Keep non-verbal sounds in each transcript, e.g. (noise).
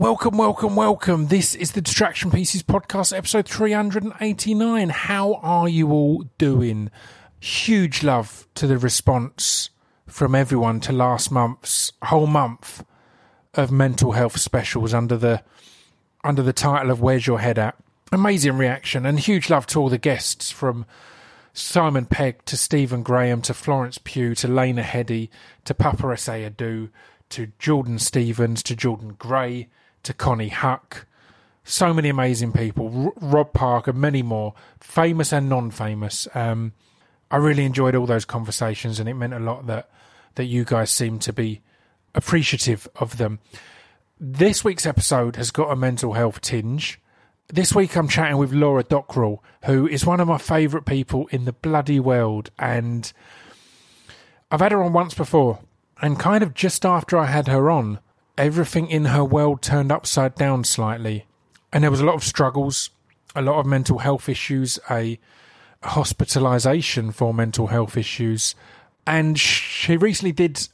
Welcome, welcome, welcome. This is the Distraction Pieces podcast, episode 389. How are you all doing? Huge love to the response from everyone to last month's whole month of mental health specials under the under the title of Where's Your Head At? Amazing reaction and huge love to all the guests from Simon Pegg to Stephen Graham to Florence Pugh to Lena Headey to Papa Essiedu to Jordan Stephens to Jordan Gray to Connie Huq. So many amazing people. R- Rob Parker, many more, famous and non-famous. Um, I really enjoyed all those conversations, and it meant a lot that that you guys seem to be appreciative of them. This week's episode has got a mental health tinge. This week I'm chatting with Laura Dockrill, who is one of my favourite people in the bloody world, and I've had her on once before, and kind of just after I had her on, everything in her world turned upside down slightly. And there was a lot of struggles, a lot of mental health issues, a hospitalization for mental health issues. And she recently did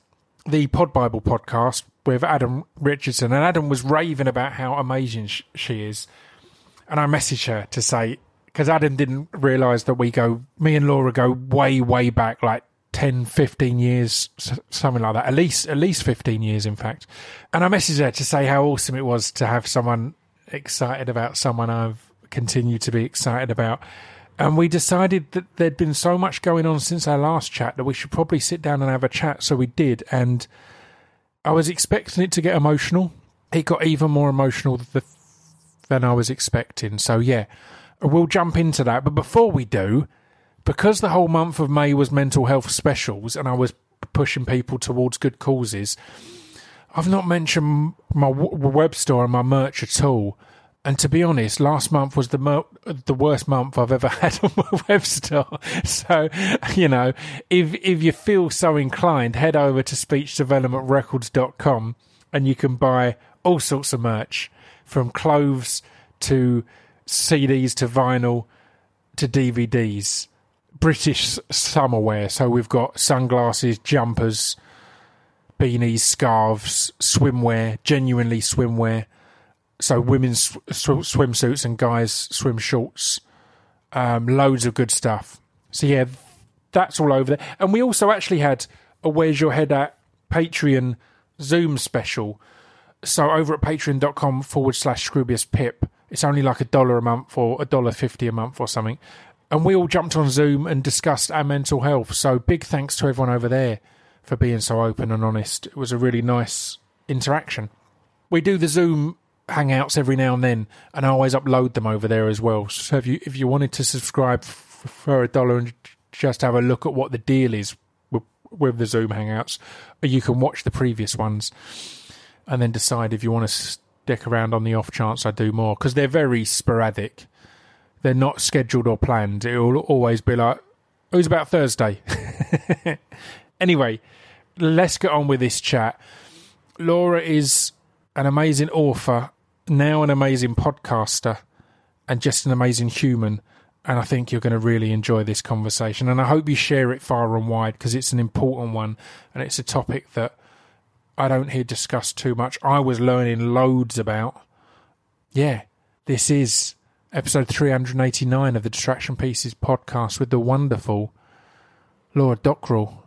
the Pod Bible podcast with Adam Richardson, and Adam was raving about how amazing she is. And I messaged her to say, because Adam didn't realize that we go, me and Laura go way, way back, like 10, 15 years, something like that. At least, at least 15 years, in fact. And I messaged her to say how awesome it was to have someone excited about someone I've continued to be excited about. And we decided that there'd been so much going on since our last chat that we should probably sit down and have a chat. So we did. And I was expecting it to get emotional. It got even more emotional than I was expecting. So yeah, we'll jump into that. But before we do, because the whole month of May was mental health specials and I was pushing people towards good causes, I've not mentioned my web store and my merch at all. And to be honest, last month was the the worst month I've ever (laughs) had on my web store. (laughs) So, you know, if if you feel so inclined, head over to speechdevelopmentrecords.com and you can buy all sorts of merch from clothes to CDs to vinyl to DVDs. British summer wear. So we've got sunglasses, jumpers, beanies, scarves, swimwear, genuinely swimwear. So women's sw- swimsuits and guys' swim shorts. Um, loads of good stuff. So yeah, that's all over there. And we also actually had a Where's Your Head At Patreon Zoom special. So over at patreon.com forward slash Scroobius Pip, it's only like a dollar a month or a dollar fifty a month or something and we all jumped on Zoom and discussed our mental health. So big thanks to everyone over there for being so open and honest. It was a really nice interaction. We do the Zoom hangouts every now and then, and I always upload them over there as well. So if you if you wanted to subscribe for a dollar and just have a look at what the deal is with, with the Zoom hangouts, uh, you can watch the previous ones and then decide if you want to stick around on the off chance I do more because they're very sporadic they're not scheduled or planned. It will always be like, it was about Thursday. (laughs) anyway, let's get on with this chat. Laura is an amazing author, now an amazing podcaster, and just an amazing human. And I think you're going to really enjoy this conversation. And I hope you share it far and wide because it's an important one and it's a topic that I don't hear discussed too much. I was learning loads about. Yeah, this is episode 389 of the Distraction Pieces podcast with the wonderful Laura Dockrill.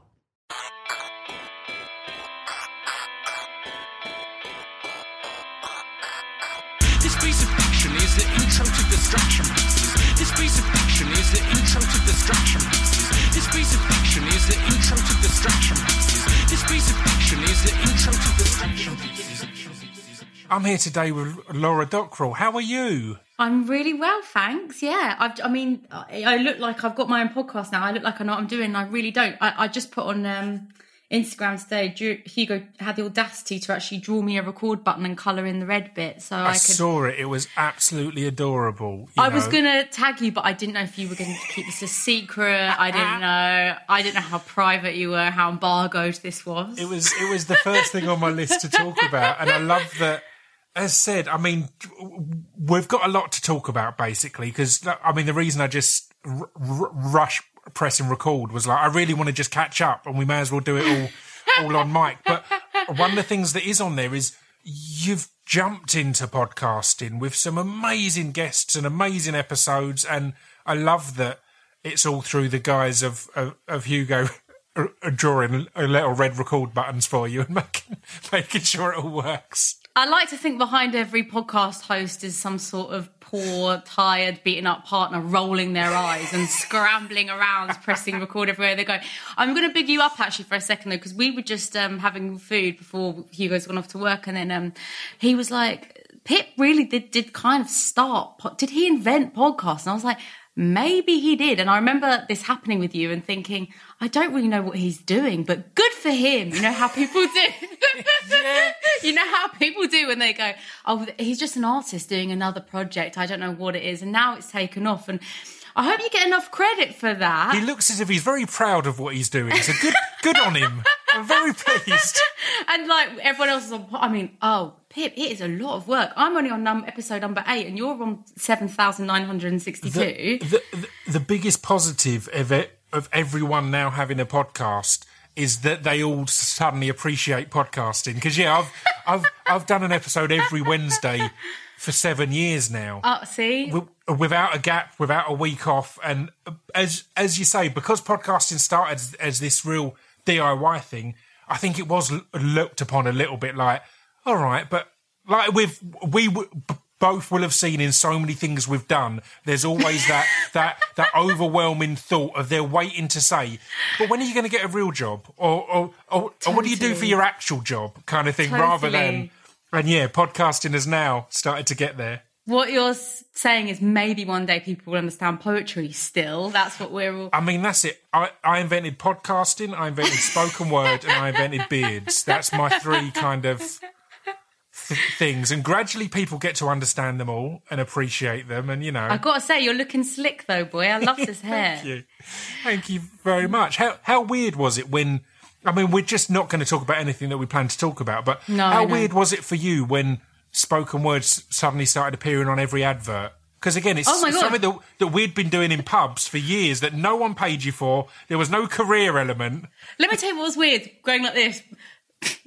This piece of fiction is the intro to Distraction Pieces. This piece of fiction is the intro to Distraction Pieces. This piece of fiction is the intro to Distraction Pieces. This piece of fiction is the intro to Distraction Pieces. I'm here today with Laura Dockrill. How are you? I'm really well, thanks. Yeah, I've, I mean, I, I, look like I've got my own podcast now. I look like I know what I'm doing. I really don't. I, I just put on um, Instagram today. Hugo had the audacity to actually draw me a record button and color in the red bit, so I, I could. saw it. It was absolutely adorable. I know. was gonna tag you, but I didn't know if you were going to keep this a secret. I didn't (laughs) know. I didn't know how private you were, how embargoed this was. It was. It was the first thing on my list to talk about, and I love that as said, I mean, we've got a lot to talk about basically because I mean the reason I just r- r- rush press and record was like I really want to just catch up and we may as well do it all (laughs) all on mic. But one of the things that is on there is you've jumped into podcasting with some amazing guests and amazing episodes, and I love that it's all through the guise of of, of Hugo (laughs) drawing little red record buttons for you and making (laughs) making sure it all works. I like to think behind every podcast host is some sort of poor, tired, beaten up partner rolling their eyes and scrambling around, pressing record everywhere they go. I'm going to big you up actually for a second though, because we were just um, having food before Hugo's gone off to work, and then um, he was like, "Pip really did did kind of start. Did he invent podcasts?" And I was like. Maybe he did. And I remember this happening with you and thinking, I don't really know what he's doing, but good for him. You know how people do. (laughs) you know how people do when they go, oh, he's just an artist doing another project. I don't know what it is. And now it's taken off. And I hope you get enough credit for that. He looks as if he's very proud of what he's doing. So good, good on him. I'm very pleased. (laughs) and like everyone else is on, I mean, oh, Pip, it is a lot of work. I'm only on num- episode number eight and you're on 7,962. The, the, the, the biggest positive of it, of everyone now having a podcast is that they all suddenly appreciate podcasting. Because yeah, I've I've I've done an episode every Wednesday for seven years now. Oh, see? w- without a gap, without a week off, and as as you say, because podcasting started as, as this real DIY thing, I think it was looked upon a little bit like, all right, but like with we w- both will have seen in so many things we've done. There's always that (laughs) that that overwhelming thought of they're waiting to say, but when are you going to get a real job, or or, or, or what do you do for your actual job, kind of thing, rather than. And yeah, podcasting has now started to get there. What you're saying is maybe one day people will understand poetry still. That's what we're all. I mean, that's it. I, I invented podcasting, I invented spoken word, and I invented beards. That's my three kind of th- things. And gradually people get to understand them all and appreciate them. And, you know, I've got to say, you're looking slick though, boy. I love (laughs) this hair. thank you. Thank you very much. How, how weird was it when, I mean, we're just not going to talk about anything that we plan to talk about, but No, how weird was it for you when spoken words suddenly started appearing on every advert? Because again, it's Oh something that, that we'd been doing in pubs for years that no one paid you for. There was no career element. Let me tell you what was weird. Going like this.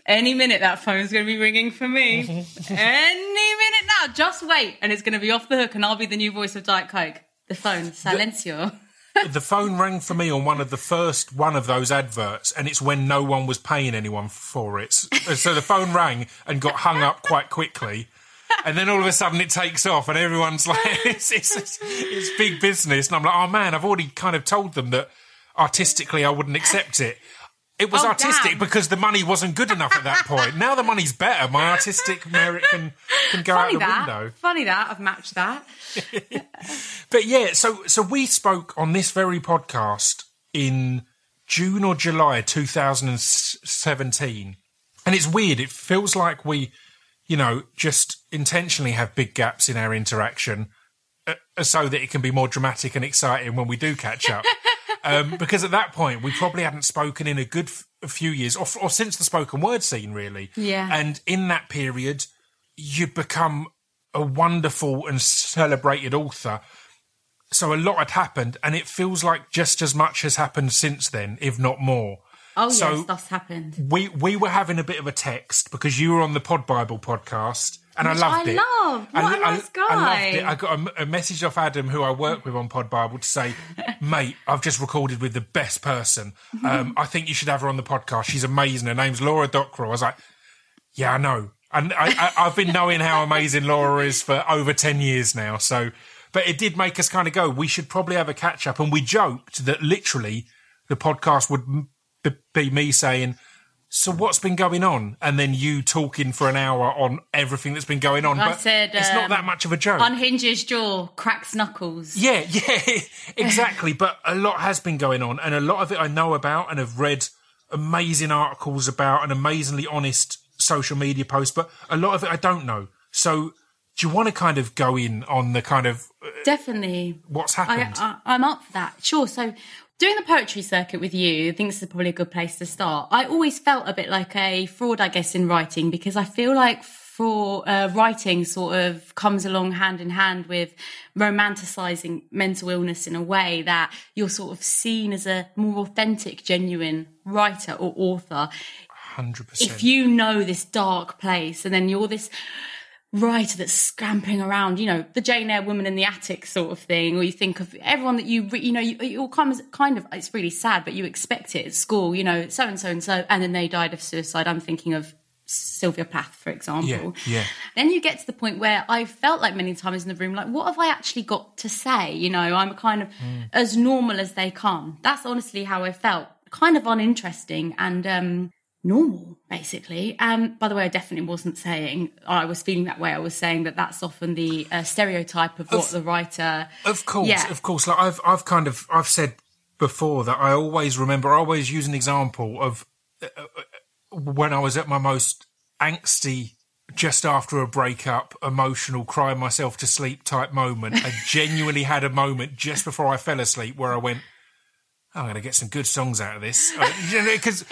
Any minute that phone's going to be ringing for me. (laughs) Any minute now. Just wait. And it's going to be off the hook and I'll be the new voice of Diet Coke. The phone. Silencio. (laughs) the phone rang for me on one of the first one of those adverts, and it's when no one was paying anyone for it. So the phone rang and got hung up quite quickly. And then all of a sudden it takes off, and everyone's like, (laughs) it's, it's, it's, it's big business. And I'm like, oh man, I've already kind of told them that artistically I wouldn't accept it. It was Oh, artistic damn. because the money wasn't good enough at that (laughs) point. Now the money's better. My artistic merit can, can go Funny out the that. window. Funny that. I've matched that. (laughs) But yeah, so so we spoke on this very podcast in June or July 2017. And it's weird. It feels like we, you know, just intentionally have big gaps in our interaction uh, so that it can be more dramatic and exciting when we do catch up. (laughs) um, because at that point, we probably hadn't spoken in a good f- a few years, or, or since the spoken word scene, really. Yeah. And in that period, you'd become a wonderful and celebrated author. So a lot had happened, and it feels like just as much has happened since then, if not more. Oh, So- yes, that's happened. We we were having a bit of a text because you were on the Pod Bible podcast, and Which I loved I it. loved. What a I- nice I loved guy. it. I got a, a message off Adam, who I work with on Pod Bible, to say, "Mate, I've just recorded with the best person. Um, I think you should have her on the podcast. She's amazing. Her name's Laura Dockrill." I was like, "Yeah, I know." And I, I, I've been knowing how amazing Laura is for over ten years now. So, but it did make us kind of go. We should probably have a catch up, and we joked that literally the podcast would be me saying. So what's been going on? And then you talking for an hour on everything that's been going on. I but said, it's not um, that much of a joke. Unhinges jaw, cracks knuckles. Yeah, (laughs) yeah, exactly. but a lot has been going on, and a lot of it I know about and have read amazing articles about and amazingly honest social media posts, but a lot of it I don't know. So, do you want to kind of go in on the kind of uh, Definitely. what's happened? I, I'm up for that. Sure. So, doing the poetry circuit with you, I think this is probably a good place to start. I always felt a bit like a fraud, I guess, in writing because I feel like for uh, writing sort of comes along hand in hand with romanticizing mental illness in a way that you're sort of seen as a more authentic, genuine writer or author. hundred percent. if you know this dark place and then you're this writer that's scampering around, you know, the Jane Eyre woman in the attic sort of thing, or you think of everyone that you, you know, you, you all kind of, kind of, it's really sad, but you expect it at school, you know, so and so and so, and then they died of suicide. I'm thinking of Sylvia Plath, for example. Yeah, yeah. Then you get to the point where I felt like many times in the room, like, what have I actually got to say? You know, I'm kind of as normal as they come. That's honestly how I felt. Kind of uninteresting and um normal, basically. Um, by the way, I definitely wasn't saying I was feeling that way. I was saying that that's often the uh, stereotype of what the writer. Of course, Yeah. of course. Like I've, I've kind of, I've said before that I always remember. I always use an example of uh, uh, when I was at my most angsty, just after a breakup, emotional, cry myself to sleep type moment. I genuinely had a moment just before I fell asleep where I went. "Oh, I'm going to get some good songs out of this. Because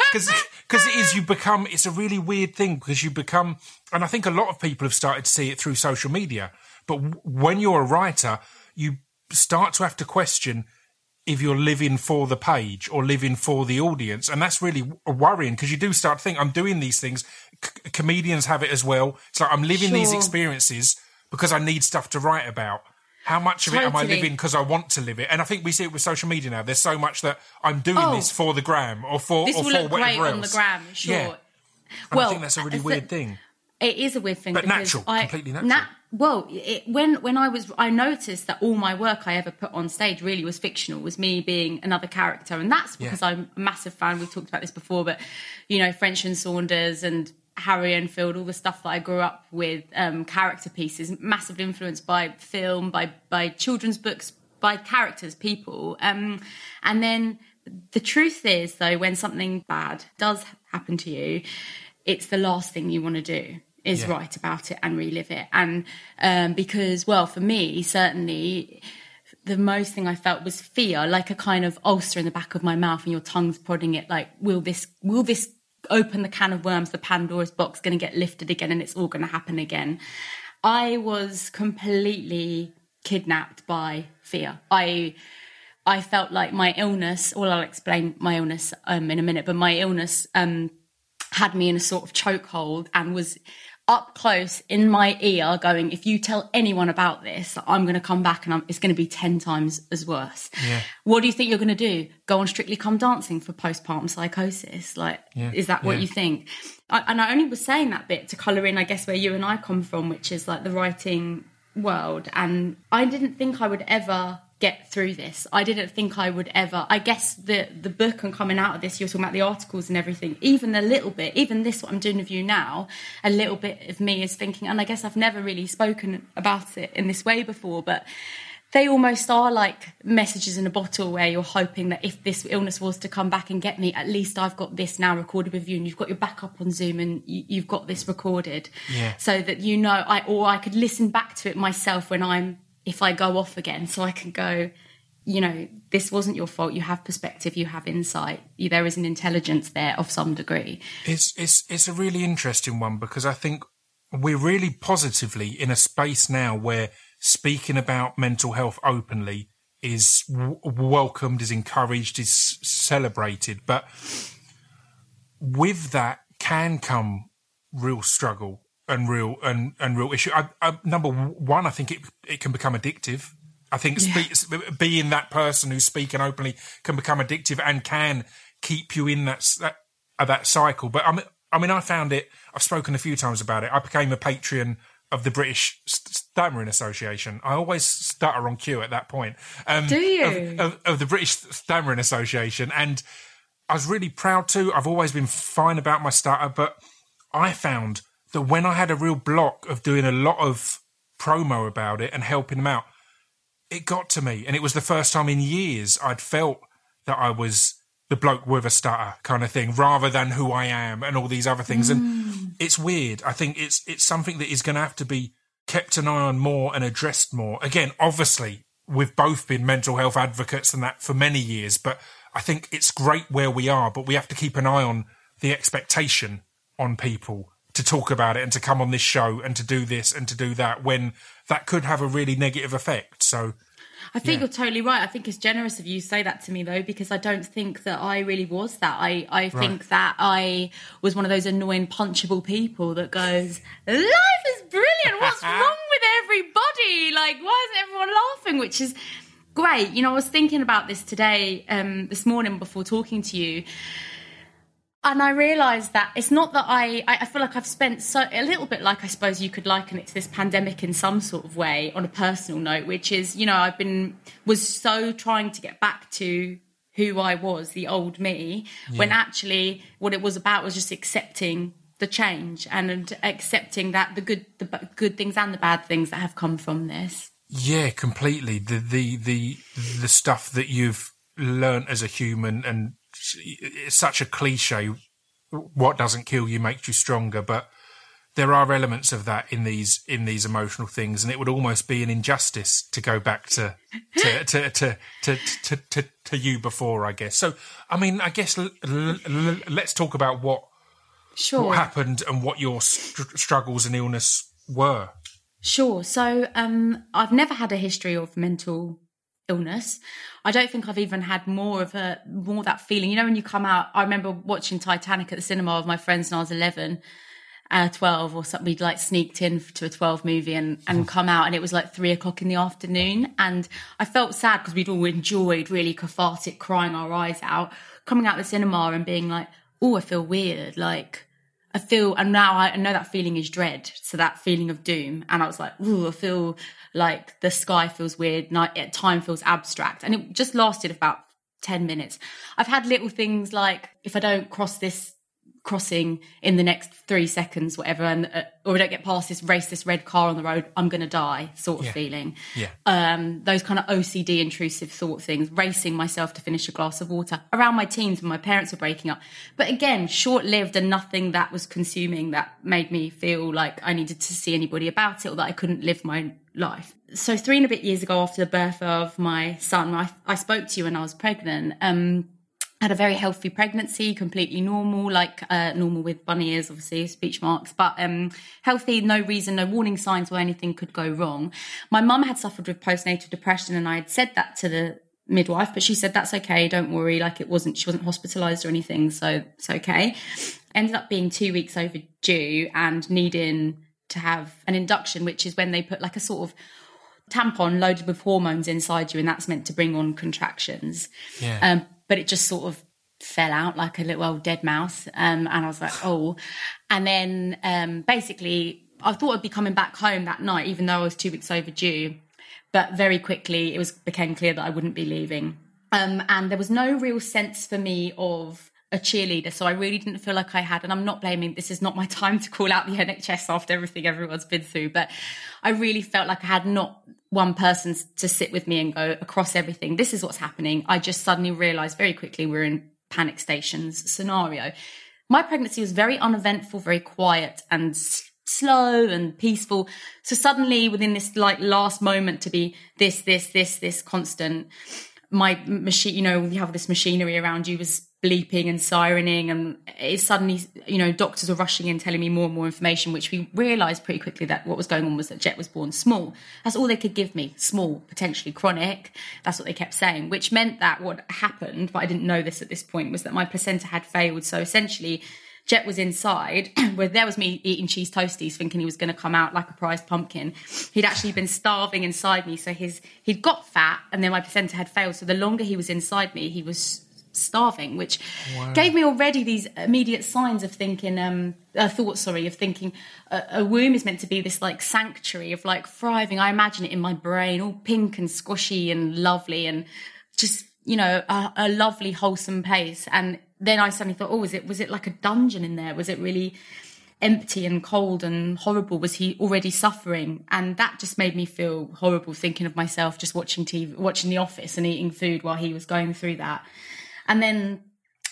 because it is you become it's a really weird thing because you become and I think a lot of people have started to see it through social media but w- when you're a writer you start to have to question if you're living for the page or living for the audience and that's really worrying because you do start to think I'm doing these things. C- comedians have it as well. It's like I'm living these experiences because I need stuff to write about how much of it am I living because I want to live it? And I think we see it with social media now. There's so much that I'm doing Oh. this for the gram or for This or will for look whatever great else. on the gram, sure. Yeah. And well, I think that's a really the- weird thing. It is a weird thing, But natural, I, completely natural. well, it, when when I was, I noticed that all my work I ever put on stage really was fictional. Was me being another character, and that's because Yeah. I'm a massive fan. We've talked about this before, but you know, French and Saunders and Harry Enfield, all the stuff that I grew up with, um, character pieces, massively influenced by film, by by children's books, by characters, people, um, and then the truth is though, when something bad does happen to you, it's the last thing you want to do is Yeah. write about it and relive it. And um, because, well, for me, certainly, the most thing I felt was fear, like a kind of ulcer in the back of my mouth, and your tongue's prodding it. Like, will this? Will this? Open the can of worms, the Pandora's box going to get lifted again, and it's all going to happen again. I was completely kidnapped by fear. I I felt like my illness, well, I'll explain my illness um, in a minute, but my illness um, had me in a sort of chokehold and was up close in my ear going, if you tell anyone about this, I'm going to come back and I'm, it's going to be 10 times as worse. Yeah. What do you think you're going to do? Go on Strictly Come Dancing for postpartum psychosis? Like, Yeah. is that what Yeah. you think? I, and I only was saying that bit to colour in, I guess, where you and I come from, which is like the writing world. And I didn't think I would ever get through this. I didn't think I would ever. I guess the the book and coming out of this, you're talking about the articles and everything. Even a little bit, even this what I'm doing with you now, a little bit of me is thinking. And I guess I've never really spoken about it in this way before, but. They almost are like messages in a bottle where you're hoping that if this illness was to come back and get me, at least I've got this now recorded with you and you've got your backup on Zoom and you, you've got this recorded. Yeah. So that you know, I, or I could listen back to it myself when I'm, if I go off again, so I can go, you know, this wasn't your fault. You have perspective, you have insight. There is an intelligence there of some degree. It's it's it's a really interesting one because I think we're really positively in a space now where speaking about mental health openly is w- welcomed, is encouraged, is celebrated. But with that can come real struggle and real and, and real issue. I, I, number one, I think it it can become addictive. I think spe- being that person who's speaking openly can become addictive and can keep you in that that, uh, that cycle. But I mean, I mean, I found it. I've spoken a few times about it. I became a patron of the British Stammering Association. I always stutter on cue at that point. Um, Do you? Of, of, of the British Stammering Association, and I was really proud to. I've always been fine about my stutter, but I found that when I had a real block of doing a lot of promo about it and helping them out, it got to me. And it was the first time in years I'd felt that I was the bloke with a stutter kind of thing, rather than who I am and all these other things. And mm. it's weird. I think it's it's something that is going to have to be kept an eye on more and addressed more. Again, obviously, we've both been mental health advocates and that for many years, but I think it's great where we are, but we have to keep an eye on the expectation on people to talk about it and to come on this show and to do this and to do that when that could have a really negative effect. So I think Yeah. you're totally right. I think it's generous of you to say that to me though, because I don't think that I really was that. I, I think that I was one of those annoying punchable people that goes, Life is brilliant. What's (laughs) wrong with everybody? Like, why isn't everyone laughing? Which is great. You know, I was thinking about this today, um, this morning before talking to you. And I realised that it's not that I, I feel like I've spent so a little bit like I suppose you could liken it to this pandemic in some sort of way on a personal note, which is you know I've been was so trying to get back to who I was, the old me, when actually what it was about was just accepting the change and accepting that the good the good things and the bad things that have come from this. Yeah, completely. The the the the stuff that you've learnt as a human, and it's such a cliche. What doesn't kill you makes you stronger, but there are elements of that in these in these emotional things, and it would almost be an injustice to go back to to (laughs) to to to, to, to, to you before, I guess. So, I mean, I guess l- l- l- let's talk about what Sure. what happened and what your str- struggles and illness were. Sure. So um, I've never had a history of mental illness. I don't think I've even had more of a more that feeling. You know, when you come out, I remember watching Titanic at the cinema with my friends when I was eleven. Uh, 12 or something we'd like sneaked in to a 12 movie and, and come out and it was like three o'clock in the afternoon and I felt sad because we'd all enjoyed really cathartic crying our eyes out coming out the cinema and being like oh I feel weird like I feel, and now I know that feeling is dread. So that feeling of doom. And I was like, ooh, I feel like the sky feels weird. Night, time feels abstract. And it just lasted about 10 minutes. I've had little things like if I don't cross this crossing in the next three seconds, whatever, and uh, or I don't get past this race, this red car on the road, I'm going to die sort of Yeah. feeling Yeah. um, those kind of OCD intrusive thought things, racing myself to finish a glass of water around my teens when my parents were breaking up. But again, short lived and nothing that was consuming that made me feel like I needed to see anybody about it or that I couldn't live my life. So three and a bit years ago after the birth of my son, I, I spoke to you when I was pregnant. Um, had a very healthy pregnancy, completely normal, like uh, normal with bunny ears, obviously, speech marks, but um, healthy, no reason, no warning signs where anything could go wrong. My mum had suffered with postnatal depression, and I had said that to the midwife, but she said, That's okay, don't worry. Like it wasn't, she wasn't hospitalized or anything, so it's okay. Ended up being two weeks overdue and needing to have an induction, which is when they put like a sort of tampon loaded with hormones inside you, and that's meant to bring on contractions. Yeah. Um, but it just sort of fell out like a little old dead mouse. Um, and I was like, oh. And then um, basically, I thought I'd be coming back home that night, even though I was two weeks overdue. But very quickly, it was became clear that I wouldn't be leaving. Um, and there was no real sense for me of a cheerleader. So I really didn't feel like I had, and I'm not blaming, this is not my (laughs) time to call out the NHS after everything everyone's been through, but I really felt like I had not one person to sit with me and go across everything. This is what's happening. I just suddenly realized very quickly we're in panic stations scenario. My pregnancy was very uneventful, very quiet and s- slow and peaceful. So suddenly within this like last moment to be this, this, this, this constant, my machine, you know, you have this machinery around you was bleeping and sirening and it suddenly, you know, doctors were rushing in telling me more and more information, which we realized pretty quickly that what was going on was that Jet was born small. That's all they could give me. Small, potentially chronic. That's what they kept saying, which meant that what happened, but I didn't know this at this point, was that my placenta had failed. So essentially, Jet was inside, (clears throat) where there was me eating cheese toasties, thinking he was going to come out like a prized pumpkin. He'd actually been starving inside me, so his he'd got fat, and then my placenta had failed. So the longer he was inside me, he was starving, which gave me already these immediate signs of thinking, um, uh, thoughts, sorry, of thinking a, a womb is meant to be this like sanctuary of like thriving. I imagine it in my brain, all pink and squishy and lovely, and just you know a, a lovely wholesome place. And then i suddenly thought oh was it was it like a dungeon in there? Was it really empty and cold and horrible? Was he already suffering? And that just made me feel horrible thinking of myself just watching tv watching the office and eating food while he was going through that and then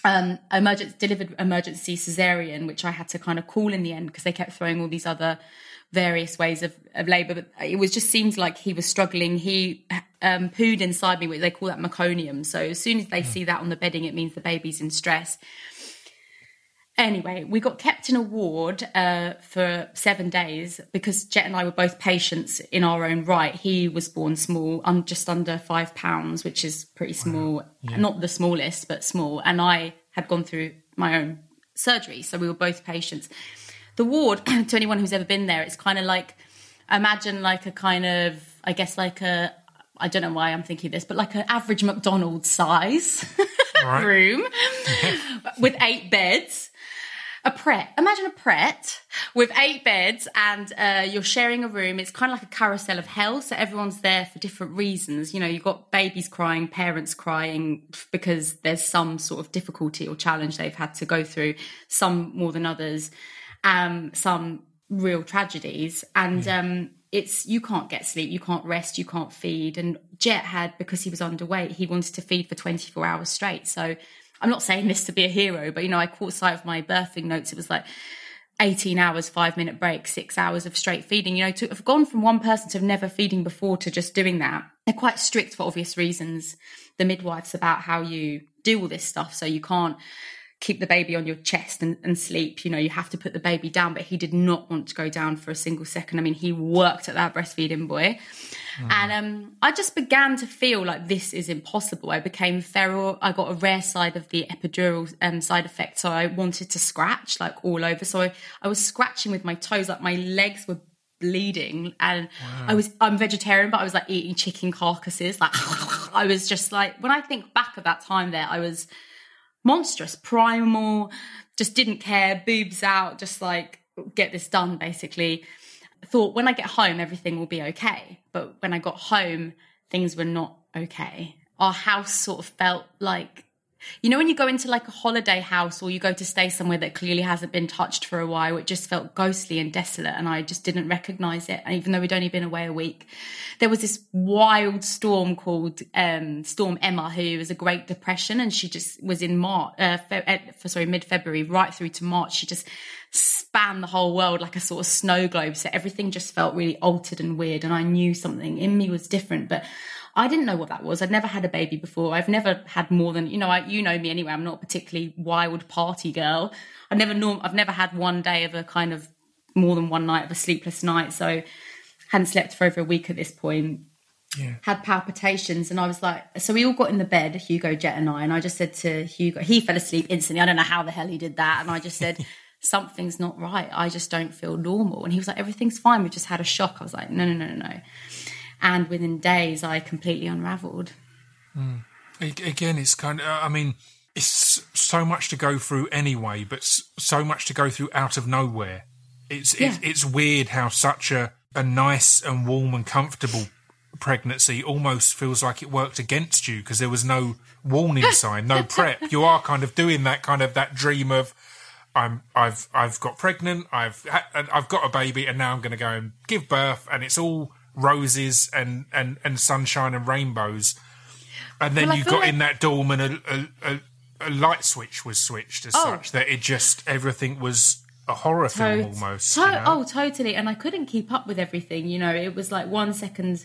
um emergency delivered emergency cesarean which i had to kind of call in the end because they kept throwing all these other various ways of, of labor but it was just seems like he was struggling. He um pooed inside me which they call that meconium. So as soon as they see that on the bedding it means the baby's in stress Anyway, we got kept in a ward uh, for seven days because Jet and I were both patients in our own right. He was born small, um, just under five pounds, which is pretty small. Not the smallest, but small. And I had gone through my own surgery, so we were both patients. The ward, (clears throat) to anyone who's ever been there, it's kind of like imagine like a kind of, I guess, like a I don't know why I'm thinking this, but like an average McDonald's size (laughs) Right. room (laughs) with eight beds. A pret. Imagine a pret with eight beds and uh, you're sharing a room. It's kind of like a carousel of hell. So everyone's there for different reasons. You know, you've got babies crying, parents crying because there's some sort of difficulty or challenge they've had to go through, some more than others, um, some real tragedies. And um, it's you can't get sleep, you can't rest, you can't feed. And Jet had because he was underweight, he wanted to feed for 24 hours straight. So I'm not saying this to be a hero, but you know, I caught sight of my birthing notes. It was like 18 hours, five minute break, six hours of straight feeding. You know, to have gone from one person to never feeding before to just doing that. They're quite strict for obvious reasons. The midwives about how you do all this stuff. So you can't keep the baby on your chest and, and sleep. You know, you have to put the baby down, but he did not want to go down for a single second. I mean, he worked at that breastfeeding boy. And um, I just began to feel like this is impossible. I became feral. I got a rare side of the epidural um, side effect. So I wanted to scratch like all over. So I, I was scratching with my toes, like my legs were bleeding. And I was, I'm vegetarian, but I was like eating chicken carcasses. Like, (laughs) I was just like, when I think back of that time there, I was monstrous, primal, just didn't care, boobs out, just like get this done basically. Thought when I get home, everything will be okay. But when I got home, things were not okay. Our house sort of felt like, you know, when you go into like a holiday house or you go to stay somewhere that clearly hasn't been touched for a while, it just felt ghostly and desolate. And I just didn't recognize it. And even though we'd only been away a week, there was this wild storm called um, Storm Emma, who was a Great Depression, and she just was in March, uh, fe- uh, for, sorry, mid February, right through to March. She just spanned the whole world like a sort of snow globe. So everything just felt really altered and weird. And I knew something in me was different, but I didn't know what that was. I'd never had a baby before. I've never had more than you know. I, you know me anyway. I'm not a particularly wild party girl. I've never norm. I've never had one day of a kind of more than one night of a sleepless night. So hadn't slept for over a week at this point. Yeah. Had palpitations, and I was like, so we all got in the bed, Hugo, Jet, and I, and I just said to Hugo, he fell asleep instantly. I don't know how the hell he did that, and I just said. (laughs) Something's not right. I just don't feel normal. And he was like, Everything's fine. We just had a shock. I was like, No, no, no, no, no. And within days, I completely unraveled. Hmm. A- Again, it's kind of, I mean, it's so much to go through anyway, but so much to go through out of nowhere. It's it's, Yeah. it's weird how such a, a nice and warm and comfortable pregnancy almost feels like it worked against you because there was no warning (laughs) sign, no prep. You are kind of doing that kind of that dream of I'm I've I've got pregnant, I've I've got a baby, and now I'm going to go and give birth, and it's all roses and and and sunshine and rainbows. And then Well, you got like- in that dorm, and a, a, a, a light switch was switched as Oh. such that it just everything was a horror film almost. To- you know? Oh, totally. And I couldn't keep up with everything. You know, it was like one second,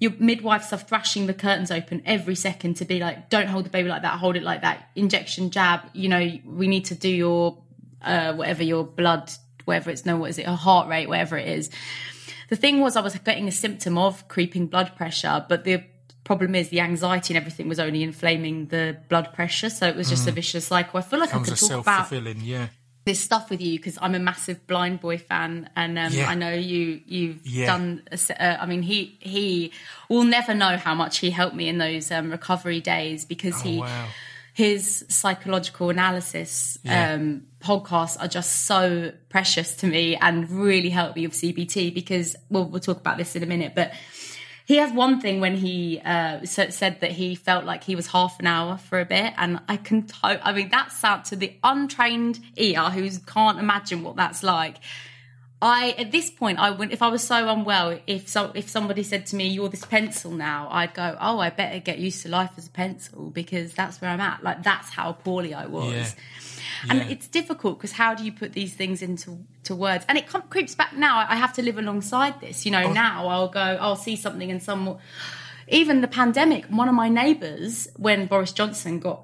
your midwives are thrashing the curtains open every second to be like, don't hold the baby like that, hold it like that. Injection, jab, you know, we need to do your, uh, whatever your blood, whatever it's, no, what is it, a heart rate, whatever it is. The thing was, I was getting a symptom of creeping blood pressure, but the problem is the anxiety and everything was only inflaming the blood pressure. So it was just a vicious cycle. I feel like I Mm. Could talk about yeah. this stuff with you because I'm a massive Blindboy fan, and um, Yeah. I know you you've Yeah. done. a Uh, I mean, he he will never know how much he helped me in those um, recovery days because he Oh, wow. His psychological analysis Yeah. um, podcasts are just so precious to me and really help me with CBT because well we'll talk about this in a minute, but. He has one thing when he uh, said that he felt like he was half an hour for a bit, and I can. To- I mean, that's sound to the untrained ear who can't imagine what that's like. I at this point, I would if I was so unwell, if so, if somebody said to me, "You're this pencil now," I'd go, "Oh, I better get used to life as a pencil because that's where I'm at." Like that's how poorly I was. Yeah. And Yeah. it's difficult because how do you put these things into to words? And it com- creeps back now. I have to live alongside this. You know, Oh. now I'll go, I'll see something and some. Even the pandemic, one of my neighbours, when Boris Johnson got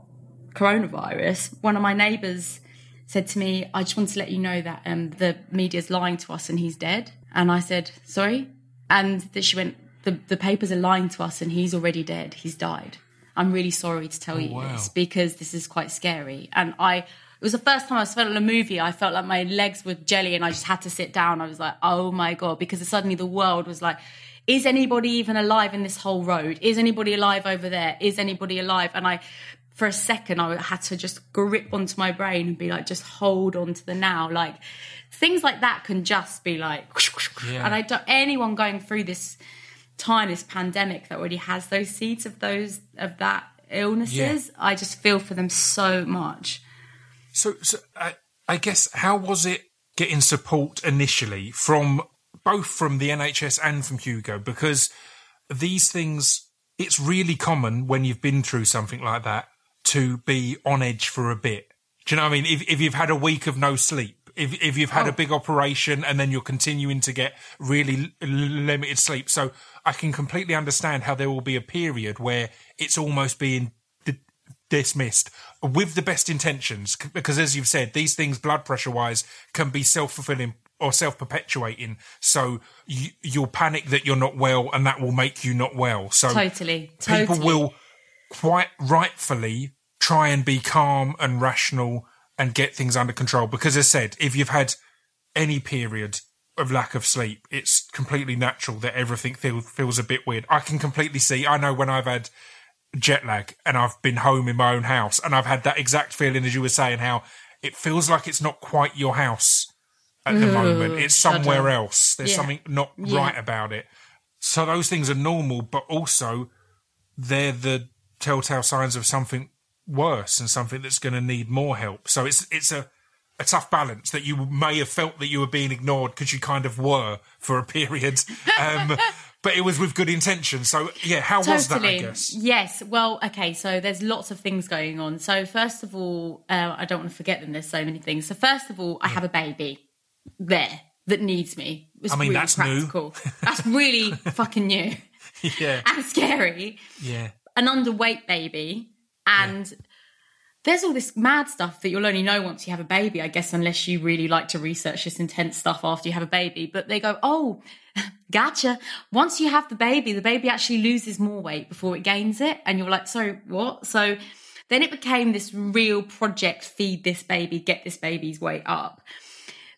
coronavirus, one of my neighbours said to me, I just want to let you know that um, the media's lying to us and he's dead. And I said, sorry? And that she went, the, the papers are lying to us and he's already dead. He's died. I'm really sorry to tell you wow. this because this is quite scary. And I, it was the first time I felt in a movie. I felt like my legs were jelly and I just had to sit down. I was like, oh my God, because suddenly the world was like, is anybody even alive in this whole road? Is anybody alive over there? Is anybody alive? And I, for a second, I had to just grip onto my brain and be like, just hold on to the now. Like things like that can just be like, Yeah. and I don't, anyone going through this time, this pandemic that already has those seeds of those, of that illnesses, I just feel for them so much. So, so I, I guess how was it getting support initially from both from the NHS and from Hugo? Because these things, it's really common when you've been through something like that to be on edge for a bit. Do you know what I mean? If, if you've had a week of no sleep, if, if you've had Oh. a big operation and then you're continuing to get really l- limited sleep. So I can completely understand how there will be a period where it's almost being d- dismissed with the best intentions. Because as you've said, these things, blood pressure wise, can be self fulfilling or self perpetuating. So you, you'll panic that you're not well and that will make you not well. So Totally. people will quite rightfully try and be calm and rational and get things under control. Because as I said if you've had any period of lack of sleep it's completely natural that everything feels feels a bit weird. I can completely see I know when I've had jet lag and I've been home in my own house and I've had that exact feeling as you were saying how it feels like it's not quite your house at the mm. moment. It's somewhere else. There's Yeah. something not Yeah. right about it. So those things are normal but also they're the telltale signs of something worse and something that's going to need more help. So it's it's a a tough balance that you may have felt that you were being ignored because you kind of were for a period, (laughs) um, but it was with good intention. So yeah, how was that? I guess. Yes. Well, okay. So there's lots of things going on. So first of all, uh, I don't want to forget them. There's so many things. So first of all, I have a baby there that needs me. It's I mean, really that's new. (laughs) That's really fucking new Yeah, and scary. yeah, An underweight baby, and there's all this mad stuff that you'll only know once you have a baby, I guess, unless you really like to research this intense stuff after you have a baby. But they go, oh, (laughs) gotcha. Once you have the baby, the baby actually loses more weight before it gains it. And you're like, so what? So then it became this real project feed this baby, get this baby's weight up.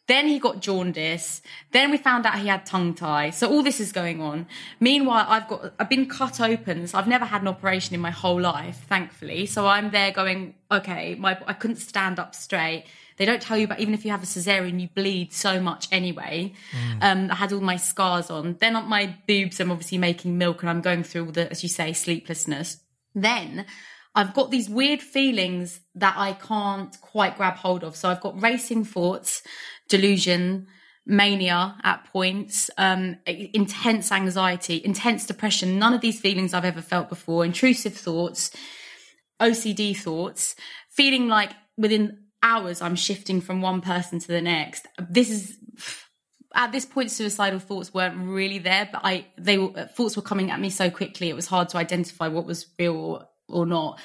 Then he got jaundice. Then we found out he had tongue tie. So all this is going on. Meanwhile, I've got I've been cut open. So I've never had an operation in my whole life, thankfully. So I'm there going, okay, my I couldn't stand up straight. They don't tell you about even if you have a cesarean, you bleed so much anyway. Um, I had all my scars on. Then on my boobs, I'm obviously making milk, and I'm going through all the, as you say, sleeplessness. Then I've got these weird feelings that I can't quite grab hold of. So I've got racing thoughts, delusion, mania at points, um, intense anxiety, intense depression. None of these feelings I've ever felt before. Intrusive thoughts, OCD thoughts, feeling like within hours I'm shifting from one person to the next. This is at this point suicidal thoughts weren't really there but i they were thoughts were coming at me so quickly it was hard to identify what was real or, or not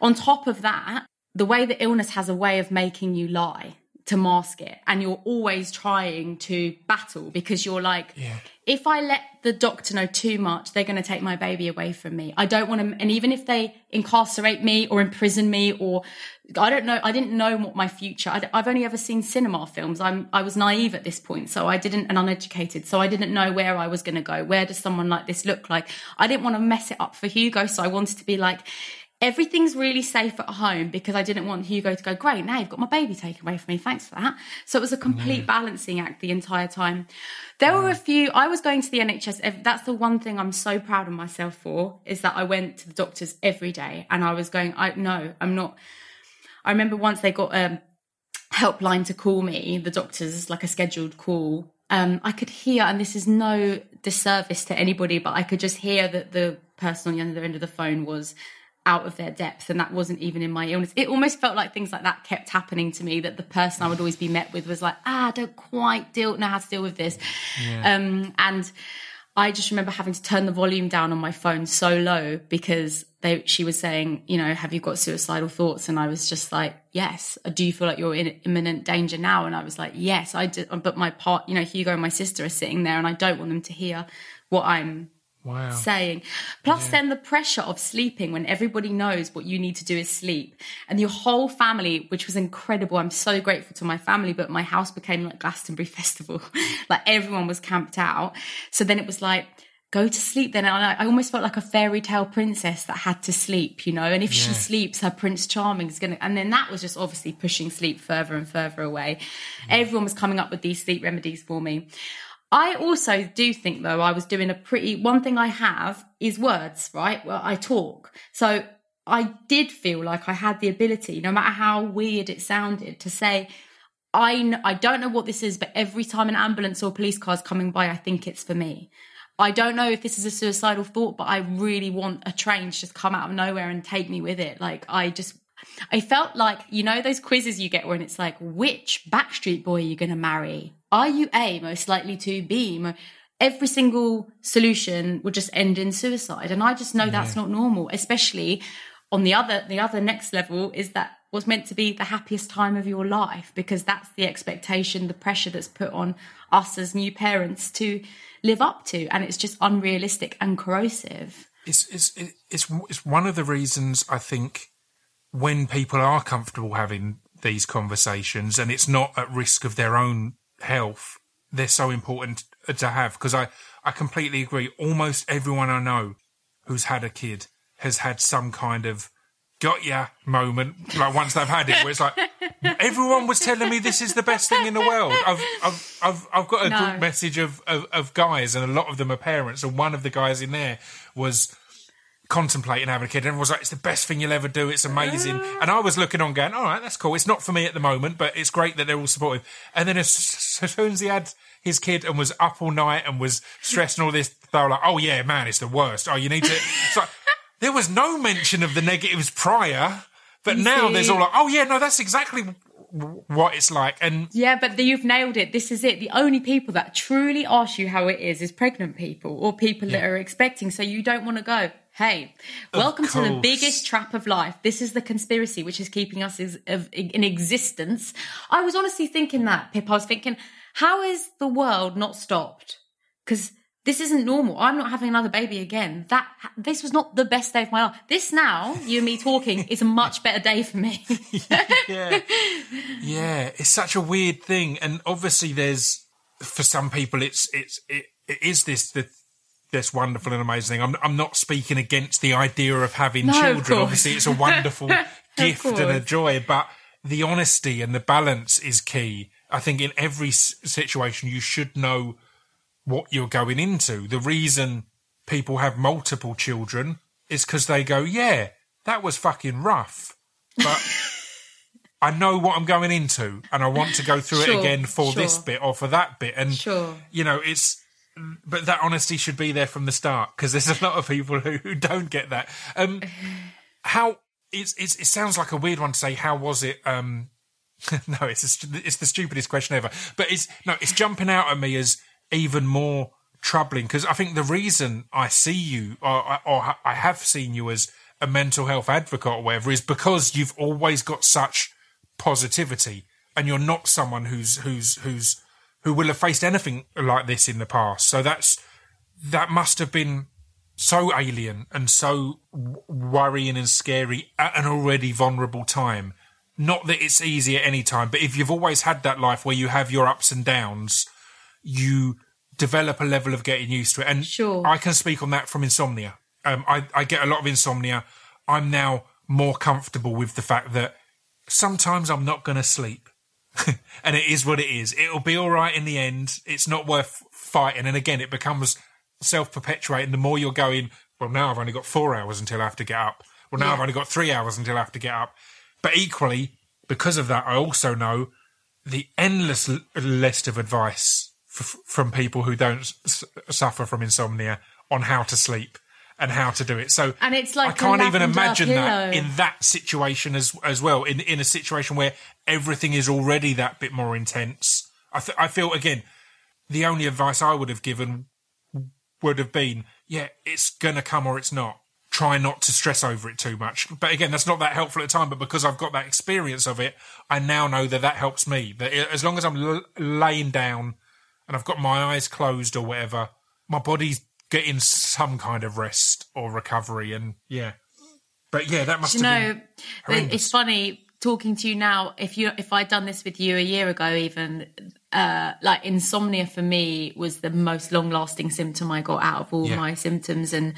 on top of that the way that illness has a way of making you lie to mask it and you're always trying to battle because you're like if i let the doctor know too much they're going to take my baby away from me. I don't want to and even if they incarcerate me or imprison me or i don't know i didn't know what my future I, have only ever seen cinema films. I'm i was naive at this point so i didn't and uneducated so i didn't know where i was going to go. Where does someone like this look like? I didn't want to mess it up for hugo so i wanted to be like everything's really safe at home because I didn't want Hugo to go, great, now you've got my baby taken away from me. Thanks for that. So it was a complete balancing act the entire time. There were a few, I was going to the NHS. That's the one thing I'm so proud of myself for is that I went to the doctors every day and I was going, I no, I'm not. I remember once they got a helpline to call me, the doctors, like a scheduled call. Um, I could hear, and this is no disservice to anybody, but I could just hear that the person on the other end of the phone was out of their depth and that wasn't even in my illness it almost felt like things like that kept happening to me that the person i would always be met with was like ah i don't quite deal know how to deal with this um and I just remember having to turn the volume down on my phone so low because they, she was saying, you know, have you got suicidal thoughts? And I was just like, yes. Do you feel like you're in imminent danger now? And I was like, yes, I did. But my part, you know, Hugo and my sister are sitting there and I don't want them to hear what I'm Wow. saying. Plus, then the pressure of sleeping when everybody knows what you need to do is sleep, and your whole family, which was incredible. I'm so grateful to my family, but my house became like Glastonbury (laughs) Festival. like everyone was camped out. So then it was like, go to sleep then. And I, I almost felt like a fairy tale princess that had to sleep, you know. And if she sleeps, her Prince Charming is gonna. And then that was just obviously pushing sleep further and further away. Everyone was coming up with these sleep remedies for me. I also do think though I was doing a pretty one thing I have is words, right? Well, I talk. So I did feel like I had the ability, no matter how weird it sounded, to say, I I don't know what this is, but every time an ambulance or police car is coming by, I think it's for me. I don't know if this is a suicidal thought, but I really want a train to just come out of nowhere and take me with it. Like I just I felt like, you know, those quizzes you get when it's like, which Backstreet Boy are you going to marry? Are you A, most likely to B? Every single solution would just end in suicide. And I just know that's not normal, especially on the other, the other next level is that was meant to be the happiest time of your life because that's the expectation, the pressure that's put on us as new parents to live up to. And it's just unrealistic and corrosive. it's it's it's it's one of the reasons I think when people are comfortable having these conversations and it's not at risk of their own health, they're so important uh, to have. Because I I completely agree. Almost everyone I know who's had a kid has had some kind of got ya moment. Like once they've had it, where it's like (laughs) everyone was telling me this is the best thing in the world. I've I've I've, I've got a No. group message of, of of guys, and a lot of them are parents, and one of the guys in there was contemplating having a kid. And everyone was like, it's the best thing you'll ever do. It's amazing. Oh. And I was looking on going, all right, that's cool. It's not for me at the moment, but it's great that they're all supportive. And then as, soon as he had his kid and was up all night and was stressed and all this, they were like, oh yeah, man, it's the worst. Oh, you need to. (laughs) It's like, there was no mention of the negatives prior, but now see? there's all like, oh yeah, no, that's exactly what it's like. And Yeah, but you've nailed it. This is it. The only people that truly ask you how it is is pregnant people or people that are expecting. So you don't want to go, hey, welcome to the biggest trap of life. This is the conspiracy which is keeping us is, of, in existence. I was honestly thinking that, Pip. I was thinking, how is the world not stopped? Because this isn't normal. I'm not having another baby again. That this was not the best day of my life. This now, you and me talking, is a much better day for me. (laughs) yeah, yeah, it's such a weird thing, and obviously, there's for some people, it's it's it, it is this the this wonderful and amazing thing. I'm I'm not speaking against the idea of having No, children. course. Obviously, it's a wonderful (laughs) gift and a joy, but the honesty and the balance is key. I think in every situation, you should know what you're going into. The reason people have multiple children is because they go, yeah, that was fucking rough, but (laughs) I know what I'm going into and I want to go through it again for this bit or for that bit. And, Sure. you know, it's, but that honesty should be there from the start because there's a lot of people who, who don't get that. Um, (laughs) how, it's, it's, it sounds like a weird one to say, how was it? Um, (laughs) no, it's a, it's the stupidest question ever. But it's no, it's jumping out at me as even more troubling because I think the reason I see you or, or I have seen you as a mental health advocate or whatever is because you've always got such positivity and you're not someone who's who's who's who will have faced anything like this in the past. So that's that must have been so alien and so worrying and scary at an already vulnerable time. Not that it's easy at any time, but if you've always had that life where you have your ups and downs, you develop a level of getting used to it. And Sure. I can speak on that from insomnia. Um, I, I get a lot of insomnia. I'm now more comfortable with the fact that sometimes I'm not going to sleep. (laughs) and it is what it is. It'll be all right in the end. It's not worth fighting. And again, it becomes self perpetuating. The more you're going, well, now I've only got four hours until I have to get up. Well, now Yeah. I've only got three hours until I have to get up. But equally, because of that, I also know the endless l- list of advice f- from people who don't s- suffer from insomnia on how to sleep and how to do it. So And it's like I can't even imagine that in that situation as as well. In in a situation where everything is already that bit more intense. I th- I feel again the only advice I would have given would have been, yeah, it's gonna come or it's not. Try not to stress over it too much. But again, that's not that helpful at the time. But because I've got that experience of it, I now know that that helps me. That as long as I'm l- laying down and I've got my eyes closed or whatever, my body's getting some kind of rest or recovery. And yeah, but yeah, that must you have know, it's funny talking to you now. If you if I'd done this with you a year ago, even uh, like insomnia for me was the most long lasting symptom I got out of all Yeah. my symptoms. And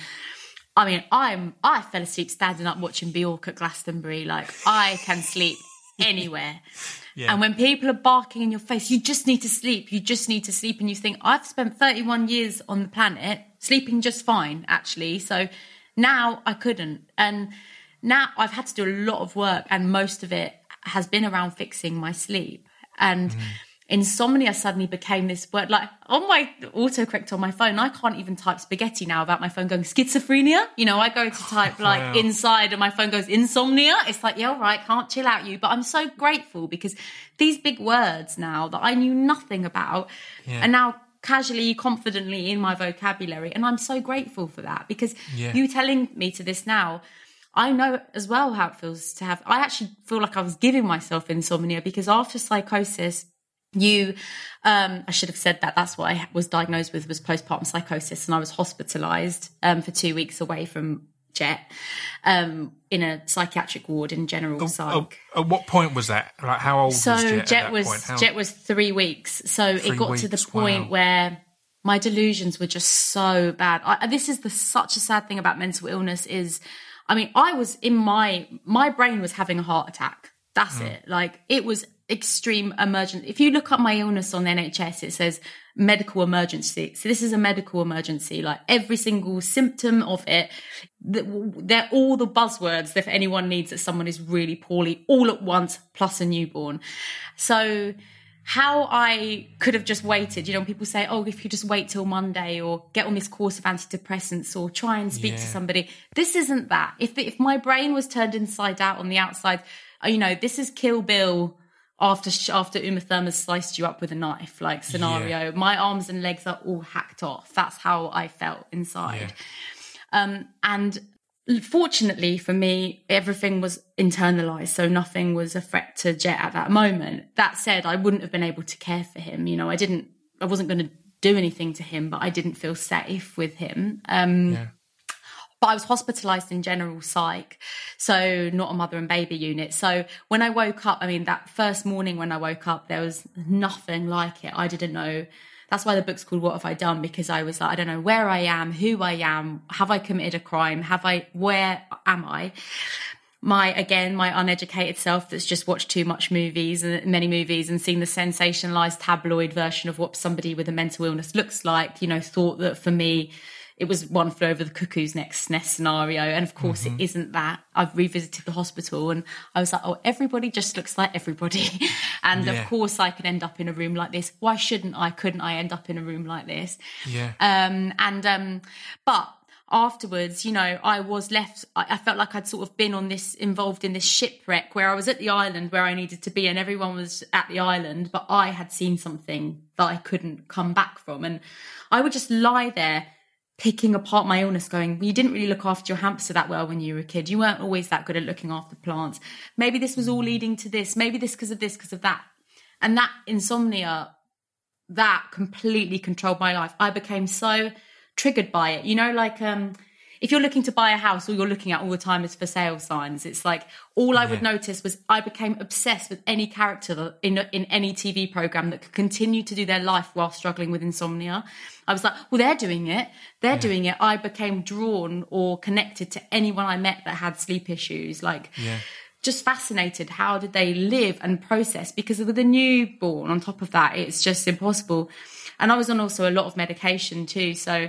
I mean, I'm I fell asleep standing up watching Bjork at Glastonbury. Like I can sleep (laughs) anywhere. Yeah. And when people are barking in your face, you just need to sleep. You just need to sleep. And you think, I've spent 31 years on the planet sleeping just fine, actually. So now I couldn't. And now I've had to do a lot of work, and most of it has been around fixing my sleep. And mm. insomnia suddenly became this word like on my autocorrect on my phone i can't even type spaghetti now about my phone going schizophrenia you know i go to (laughs) type like Wow. inside and my phone goes insomnia it's like yeah all right can't chill out you but i'm so grateful because these big words now that i knew nothing about Yeah. and now casually confidently in my vocabulary and i'm so grateful for that because Yeah. you telling me to this now I know as well how it feels to have. I actually feel like I was giving myself insomnia because after psychosis, you, um, I should have said that. That's what I was diagnosed with was postpartum psychosis, and I was hospitalised um, for two weeks away from Jet um, in a psychiatric ward in general psych. Oh, at what point was that? Like, how old So was Jet? at Jet that was point? How- Jet was three weeks. So Three it got to the point wow. where my delusions were just so bad. I, this is the such a sad thing about mental illness is, I mean, I was in my my brain was having a heart attack. That's Hmm. it. Like it was extreme emergency. If you look up my illness on NHS, it says medical emergency. So this is a medical emergency. Like every single symptom of it, th- they're all the buzzwords if anyone needs that someone is really poorly all at once, plus a newborn. So how I could have just waited, you know, people say, oh, if you just wait till Monday or get on this course of antidepressants or try and speak to somebody. This isn't that. If, if my brain was turned inside out on the outside, you know, this is Kill Bill after after Uma Thurman sliced you up with a knife, like scenario. My arms and legs are all hacked off. That's how I felt inside. Um, and fortunately for me, everything was internalized, so nothing was a threat to Jet at that moment. That said, I wouldn't have been able to care for him. You know, I didn't, I wasn't going to do anything to him, but I didn't feel safe with him. Um, Yeah. But I was hospitalized in general psych, so not a mother and baby unit. So when I woke up, I mean, that first morning when I woke up, there was nothing like it. I didn't know. That's why the book's called What Have I Done? Because I was like, I don't know where I am, who I am, have I committed a crime? Have I, where am I? my again my uneducated self that's just watched too much movies and many movies and seen the sensationalized tabloid version of what somebody with a mental illness looks like you know thought that for me it was one flew over the cuckoo's next nest scenario and of course it isn't that i've revisited the hospital and i was like oh everybody just looks like everybody (laughs) and Yeah. of course i could end up in a room like this why shouldn't i couldn't i end up in a room like this Yeah. um, and um, but afterwards, you know, I was left. I felt like I'd sort of been on this involved in this shipwreck where I was at the island where I needed to be, and everyone was at the island, but I had seen something that I couldn't come back from, and I would just lie there. Picking apart my illness, going, well, you didn't really look after your hamster that well when you were a kid. You weren't always that good at looking after plants. Maybe this was all leading to this. Maybe this because of this, because of that. And that insomnia that completely controlled my life. I became so triggered by it. You know, like um if you're looking to buy a house, all you're looking at all the time is for sale signs. It's like all I would notice was I became obsessed with any character in in any TV program that could continue to do their life while struggling with insomnia. I was like, well, they're doing it. They're doing it. I became drawn or connected to anyone I met that had sleep issues. Like, Yeah. just fascinated how did they live and process because with a newborn on top of that it's just impossible and i was on also a lot of medication too so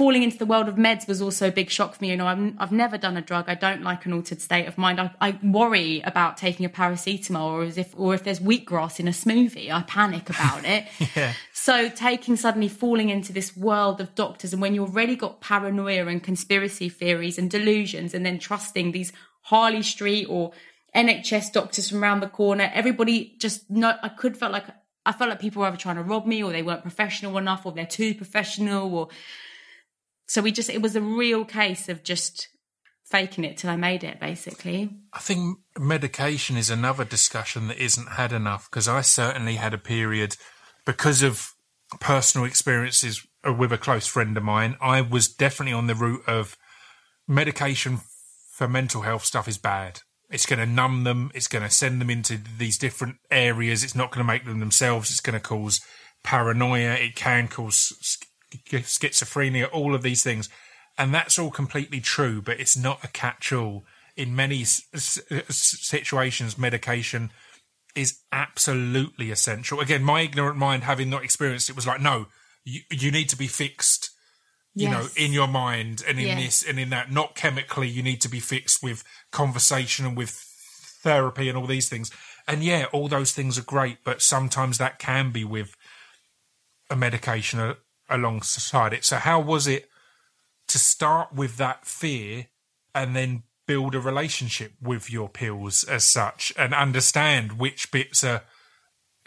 falling into the world of meds was also a big shock for me. You know i've, I've never done a drug. I don't like an altered state of mind. I, I worry about taking a paracetamol or as if or if there's wheatgrass in a smoothie. I panic about it. (laughs) Yeah. so taking suddenly falling into this world of doctors and when you've already got paranoia and conspiracy theories and delusions and then trusting these Harley Street or NHS doctors from around the corner, everybody just no I could felt like I felt like people were either trying to rob me or they weren't professional enough or they're too professional or so we just, it was a real case of just faking it till I made it, basically. I think medication is another discussion that isn't had enough because I certainly had a period because of personal experiences with a close friend of mine. I was definitely on the route of medication for mental health stuff is bad. It's going to numb them. It's going to send them into these different areas. It's not going to make them themselves. It's going to cause paranoia. It can cause schizophrenia, all of these things. And that's all completely true, but it's not a catch all. In many situations, medication is absolutely essential. Again, my ignorant mind, having not experienced it, was like, no, you, you need to be fixed, you yes. know, in your mind and in yes. this and in that. Not chemically, you need to be fixed with conversation and with therapy and all these things. And yeah, all those things are great, but sometimes that can be with a medication alongside it. So, how was it to start with that fear and then build a relationship with your pills as such and understand which bits are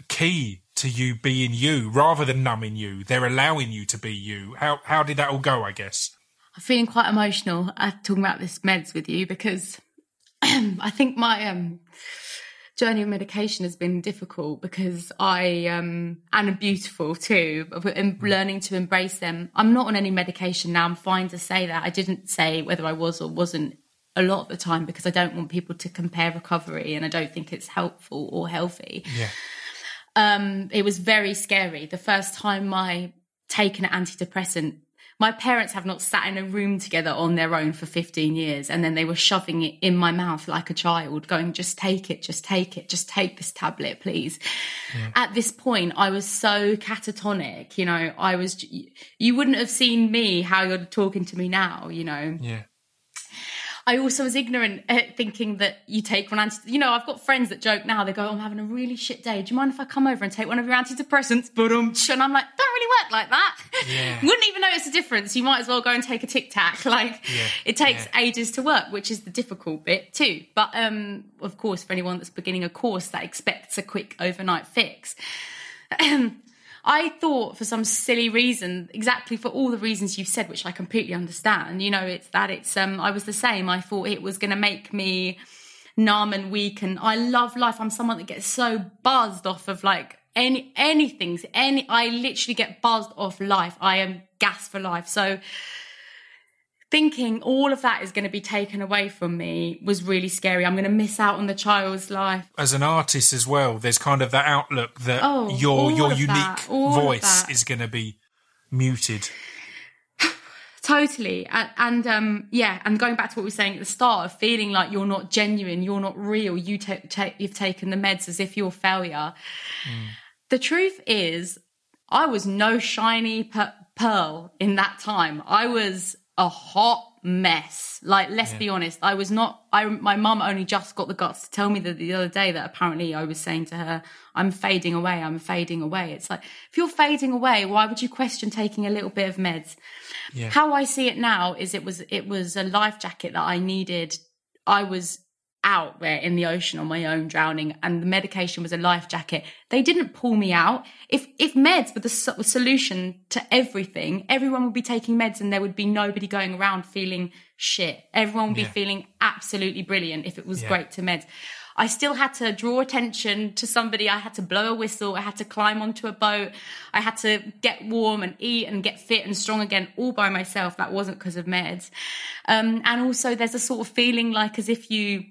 key to you being you rather than numbing you? They're allowing you to be you. How how did that all go? I guess I'm feeling quite emotional uh, talking about this meds with you because (clears throat) I think my um journey of medication has been difficult because I um and beautiful too. And mm. learning to embrace them. I'm not on any medication now. I'm fine to say that. I didn't say whether I was or wasn't a lot of the time because I don't want people to compare recovery and I don't think it's helpful or healthy. Yeah. Um, it was very scary. The first time I taken an antidepressant my parents have not sat in a room together on their own for 15 years and then they were shoving it in my mouth like a child going just take it just take it just take this tablet please. Yeah. at this point i was so catatonic you know i was you wouldn't have seen me how you're talking to me now you know? Yeah I also was ignorant at thinking that you take one anti. You know, I've got friends that joke now. They go, "I'm having a really shit day. Do you mind if I come over and take one of your antidepressants?" But um, and I'm like, "Don't really work like that. Yeah. (laughs) Wouldn't even notice the difference. You might as well go and take a Tic Tac. (laughs) Like, yeah. it takes yeah. ages to work, which is the difficult bit too. But um, of course, for anyone that's beginning a course that expects a quick overnight fix. (clears throat) I thought for some silly reason, exactly for all the reasons you've said, which I completely understand, you know, it's that it's, um, I was the same. I thought it was going to make me numb and weak. And I love life. I'm someone that gets so buzzed off of like any, anything, any, I literally get buzzed off life. I am gas for life. So, thinking all of that is going to be taken away from me was really scary. I'm going to miss out on the child's life. As an artist as well, there's kind of that outlook that oh, your your unique voice is going to be muted. (sighs) totally and, and, um yeah and going back to what we were saying at the start of feeling like you're not genuine you're not real you take ta- you've taken the meds as if you're a failure mm. the truth is i was no shiny per- pearl in that time i was a hot mess. Like, let's yeah. be honest, I was not. I my mum only just got the guts to tell me that the other day that apparently I was saying to her, "I'm fading away. I'm fading away." It's like if you're fading away, why would you question taking a little bit of meds? Yeah. How I see it now is it was it was a life jacket that I needed. I was out there in the ocean on my own drowning and the medication was a life jacket they didn't pull me out if if meds were the solution to everything everyone would be taking meds and there would be nobody going around feeling shit everyone would be feeling absolutely brilliant if it was yeah. great to meds I still had to draw attention to somebody. I had to blow a whistle. I had to climb onto a boat. I had to get warm and eat and get fit and strong again all by myself. That wasn't because of meds. Um, and also there's a sort of feeling like as if you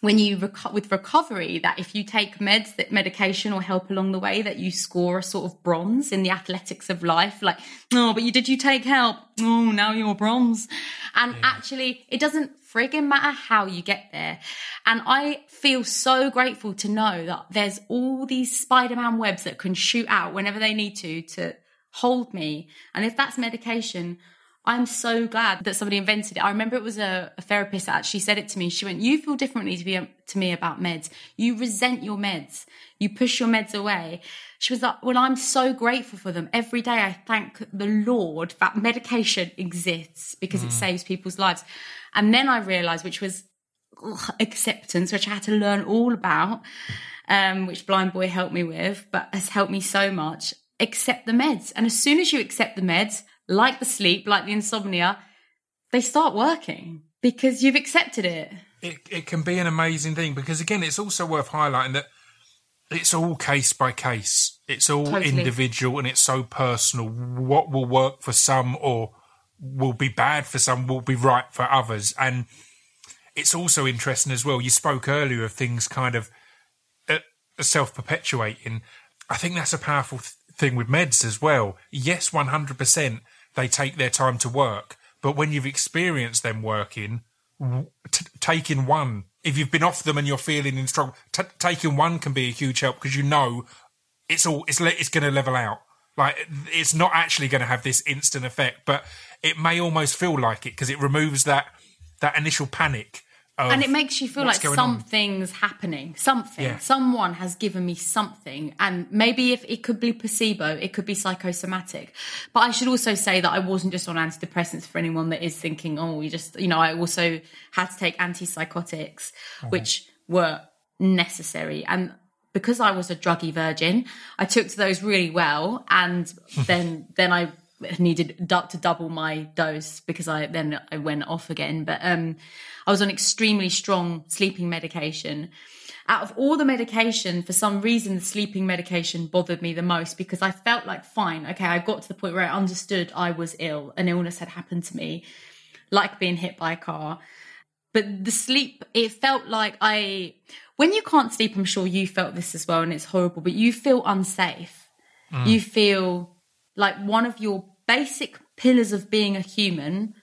when you reco- with recovery that if you take meds that medication or help along the way that you score a sort of bronze in the athletics of life like oh but you did you take help? Oh now you're bronze. And yeah. actually it doesn't frigging matter how you get there. And i feel so grateful to know that there's all these spider-man webs that can shoot out whenever they need to to hold me. And if that's medication I'm so glad that somebody invented it. I remember it was a, a therapist that actually said it to me. She went, "You feel differently to, be, to me about meds. You resent your meds. You push your meds away." She was like, "Well, I'm so grateful for them. Every day, I thank the Lord that medication exists because mm. it saves people's lives." And then I realised, which was ugh, acceptance, which I had to learn all about, um, which Blindboy helped me with, but has helped me so much. Accept the meds, and as soon as you accept the meds, like the sleep, like the insomnia, they start working because you've accepted it. it, it can be an amazing thing because again it's also worth highlighting that it's all case by case. It's all Totally. individual and it's so personal. What will work for some or will be bad for some will be right for others. And it's also interesting as well. You spoke earlier of things kind of uh, self-perpetuating. I think that's a powerful th- thing with meds as well. Yes 100% they take their time to work. But when you've experienced them working t- taking one if you've been off them and you're feeling in struggle t- taking one can be a huge help because you know it's all it's le- it's going to level out. Like it's not actually going to have this instant effect but it may almost feel like it because it removes that that initial panic and it makes you feel like going on. something's happening something. Yeah. someone has given me something. And maybe if it could be placebo it could be psychosomatic. But i should also say that i wasn't just on antidepressants for anyone that is thinking oh you just you know i also had to take antipsychotics uh-huh. which were necessary. And because i was a druggy virgin i took to those really well. And (laughs) then then i needed to double my dose because I then I went off again. But um, I was on extremely strong sleeping medication. Out of all the medication, for some reason, the sleeping medication bothered me the most because I felt like fine. Okay, I got to the point where I understood I was ill, an illness had happened to me, like being hit by a car. But the sleep, it felt like I, when you can't sleep, I'm sure you felt this as well, and it's horrible. But you feel unsafe. You feel like one of your basic pillars of being a human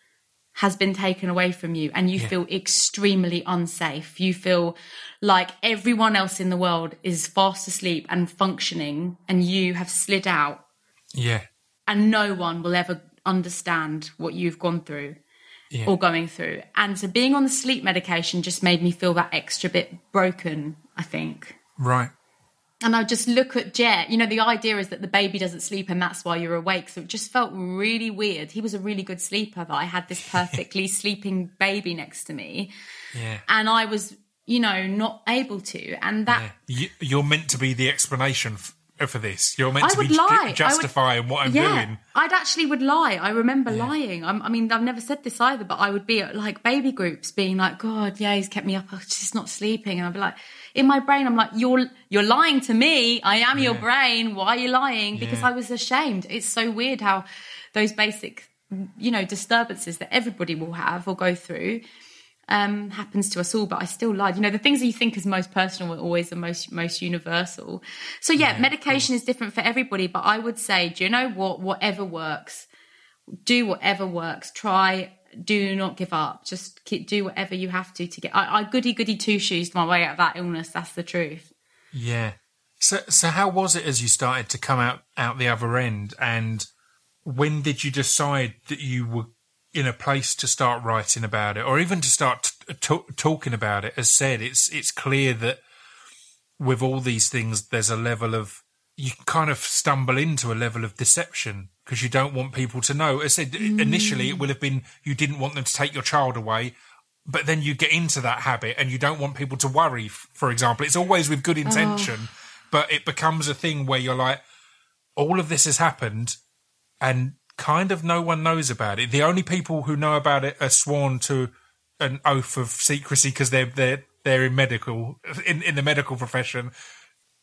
has been taken away from you and you feel extremely unsafe. You feel like everyone else in the world is fast asleep and functioning and you have slid out yeah and no one will ever understand what you've gone through Yeah. or going through. And so being on the sleep medication just made me feel that extra bit broken, I think. right And I just look at Jet. You know, the idea is that the baby doesn't sleep and that's why you're awake. So it just felt really weird. He was a really good sleeper that I had this (laughs) perfectly sleeping baby next to me. yeah And I was, you know, not able to. And that, yeah you, you're meant to be the explanation for this you're meant I to be lie. I would- justifying what i'm yeah, doing I'd actually would lie. I remember lying. I'm, I mean, I've never said this either, but I would be at like baby groups, being like, "God, yeah, he's kept me up. Oh, I'm just not sleeping." And I'd be like, in my brain, I'm like, "You're you're lying to me. I am your brain. Why are you lying?" Because Yeah. I was ashamed. It's so weird how those basic, you know, disturbances that everybody will have or go through um, happens to us all, but I still lied. You know, the things that you think is most personal are always the most most universal. So yeah, medication is different for everybody, but I would say, do you know what? Whatever works, do whatever works. Try. Do not give up. Just keep, do whatever you have to to get. I, I goody goody two shoes my way out of that illness. That's the truth. Yeah. So, so how was it as you started to come out out the other end, and when did you decide that you were in a place to start writing about it, or even to start t- uh, t- talking about it? As said, it's it's clear that with all these things, there's a level of you kind of stumble into a level of deception because you don't want people to know. As said, initially it mm. will have been you didn't want them to take your child away, but then you get into that habit and you don't want people to worry. For example, it's always with good oh. intention, but it becomes a thing where you're like, all of this has happened, and kind of no one knows about it. The only people who know about it are sworn to an oath of secrecy because they're they're they're in medical in in the medical profession.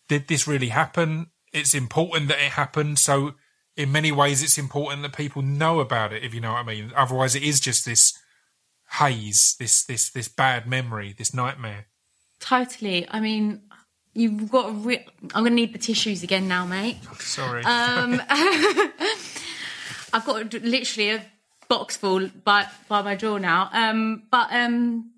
Did this really happen? It's important that it happened. So in many ways, it's important that people know about it. If you know what I mean. Otherwise, it is just this haze, this this this bad memory, this nightmare. Totally. I mean, you've got. A re- I'm going to need the tissues again now, mate. Sorry. Um, (laughs) (laughs) I've got literally a box full by by my drawer now. Um, but um,